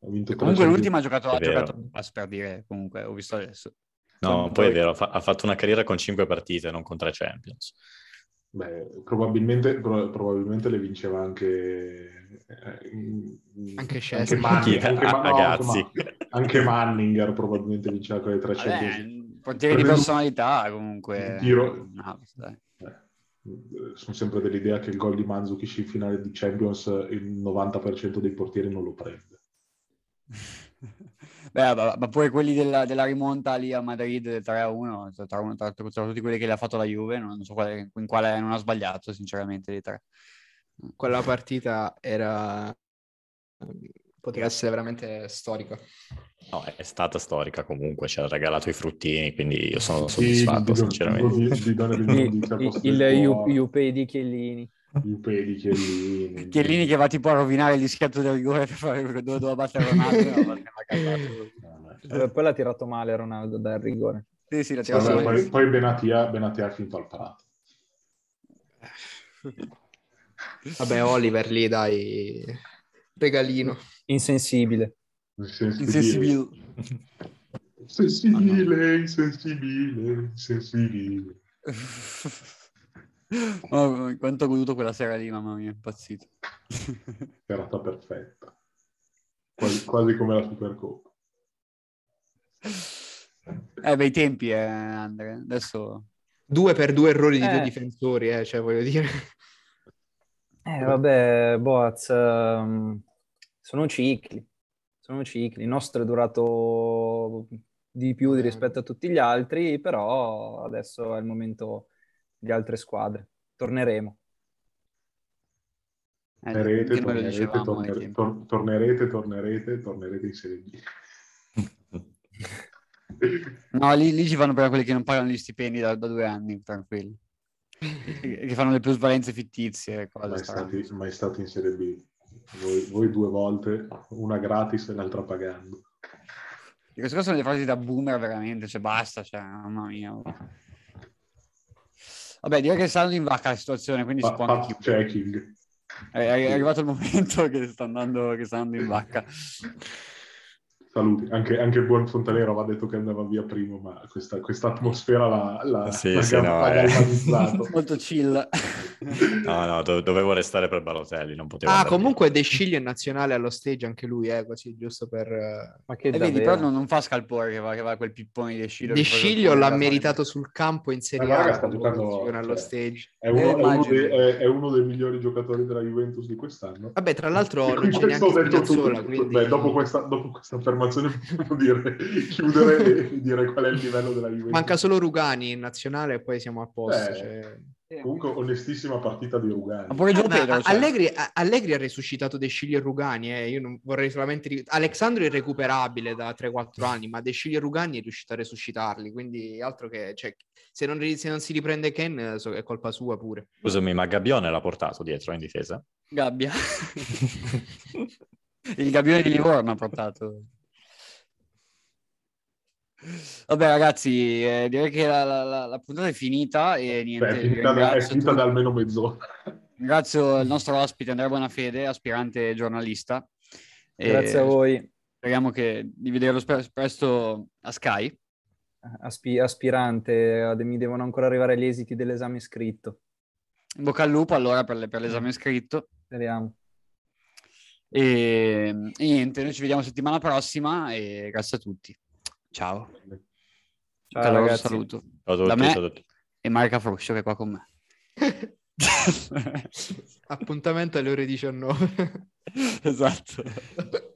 Ha vinto tre Comunque l'ultima ha giocato, ha giocato per dire, comunque ho visto adesso. No, Poi- poi è vero, ha fa- ha fatto una carriera con cinque partite, non con tre Champions. Beh, probabilmente, pro- probabilmente le vinceva anche... eh, Anche Szczesny. Manning- Chi? anche, Ma- no, Ragazzi. anche Ma- anche Manninger probabilmente vinceva con le tre Champions. Vabbè, portiere di personalità comunque. Un tiro- No, dai. Eh, sono sempre dell'idea che il gol di Mandzukic in finale di Champions il 90% dei portieri non lo prende. Beh, ma, ma pure quelli della, della rimonta lì a Madrid del 3-1, tra, tra- tra- tra tutti quelli che le ha fatto la Juve, non, so quale- in quale non ha sbagliato, sinceramente, dei tre. Quella partita era... poteva essere veramente storica. No, è stata storica comunque, ci ha regalato i fruttini, quindi io sono soddisfatto, sinceramente. Di, di dare Il, il, il Juppei di Chiellini. I peli, Chiellini. Chiellini che va tipo a rovinare il dischetto del rigore per fare dove doveva battere Ronaldo, no, l'ha. Eh, Poi l'ha tirato male Ronaldo dal rigore. Sì, sì, la tira Vabbè, fuori. poi, poi Benatia, Benatia ha finito al prato. Vabbè, Oliver lì, dai, regalino. Insensibile. Insensibile. Insensibile, insensibile, insensibile. Oh, quanto ho goduto quella sera lì, mamma mia, impazzito. Serata perfetta. Quasi, quasi come la Supercoppa. Eh, bei tempi, eh, Andre. Adesso... Due per due errori di due Eh. difensori, eh, cioè voglio dire. Eh, vabbè, Boaz, ehm, sono cicli. Sono cicli. Il nostro è durato di più di rispetto a tutti gli altri, però adesso è il momento di altre squadre. Torneremo. Eh, Tornerete, tornerete, dicevamo ai torner- tempi. tor- tornerete, tornerete, tornerete in Serie B. No, lì, lì ci vanno per quelli che non pagano gli stipendi da, da due anni, tranquilli. che fanno le plusvalenze fittizie, mai, stati, mai stati in Serie B. Voi, voi due volte, una gratis e l'altra pagando. E Queste cose sono le frasi da boomer veramente, cioè basta, cioè, mamma mia. Vabbè, direi che sta andando in vacca la situazione, quindi si Fa- può anche chiudere. checking. È, è arrivato il momento che sta andando, che sta andando in vacca. Saluti. Anche, anche il buon Fontanero aveva detto che andava via prima, ma questa, questa atmosfera l'ha, l'ha, Sì, l'ha sì, no, eh. Molto chill. No, no, do- dovevo restare per Balotelli, non potevo Ah, andare via. comunque De Sciglio è nazionale allo stage anche lui, eh, così giusto per... eh, Ma che E vedi, però non, non fa scalpore che va, che va quel pippone di Sciglio. De che poi- Sciglio l'ha meritato sul campo in Serie Eh, A sta giocando, allo cioè, stage. È uno, Eh, è uno dei, è- è uno dei migliori giocatori della Juventus di quest'anno. Vabbè, tra l'altro E non c'è neanche Spinazzola, tutto. quindi... Beh, dopo, questa, dopo questa affermazione possiamo dire, chiudere e dire qual è il livello della Juventus. Manca solo Rugani in nazionale e poi siamo a posto. Eh, cioè. Comunque, onestissima partita di Rugani. Ma pure Gio Ma Pedro, cioè. Allegri, Allegri ha resuscitato De Sciglio e Rugani, eh. io non vorrei solamente... Alexandro è irrecuperabile da 3-4 anni, ma De Sciglio e Rugani è riuscito a resuscitarli, quindi altro che... Cioè, se, non, se non si riprende Ken eh, so- è colpa sua pure. Scusami, ma Gabbione l'ha portato dietro in difesa? Gabbia. Il gabbione di Livorno ha portato. Vabbè ragazzi, eh, direi che la, la- la- la puntata è finita e niente. Beh, è finita, da, è finita da almeno mezz'ora. Ringrazio il nostro ospite Andrea Bonafede, aspirante giornalista. E Grazie a voi, Speriamo che, di vederlo presto a Sky. aspi- aspirante. Mi devono ancora arrivare gli esiti dell'esame scritto. In bocca al lupo allora per, le- per l'esame scritto. Speriamo. E, e niente, noi ci vediamo settimana prossima e grazie a tutti. Ciao. Ciao Caloroso ragazzi. saluto. Ciao a tutti, Da me- ciao a tutti. E Marica Fruscio che è qua con me. Appuntamento alle ore 19. esatto.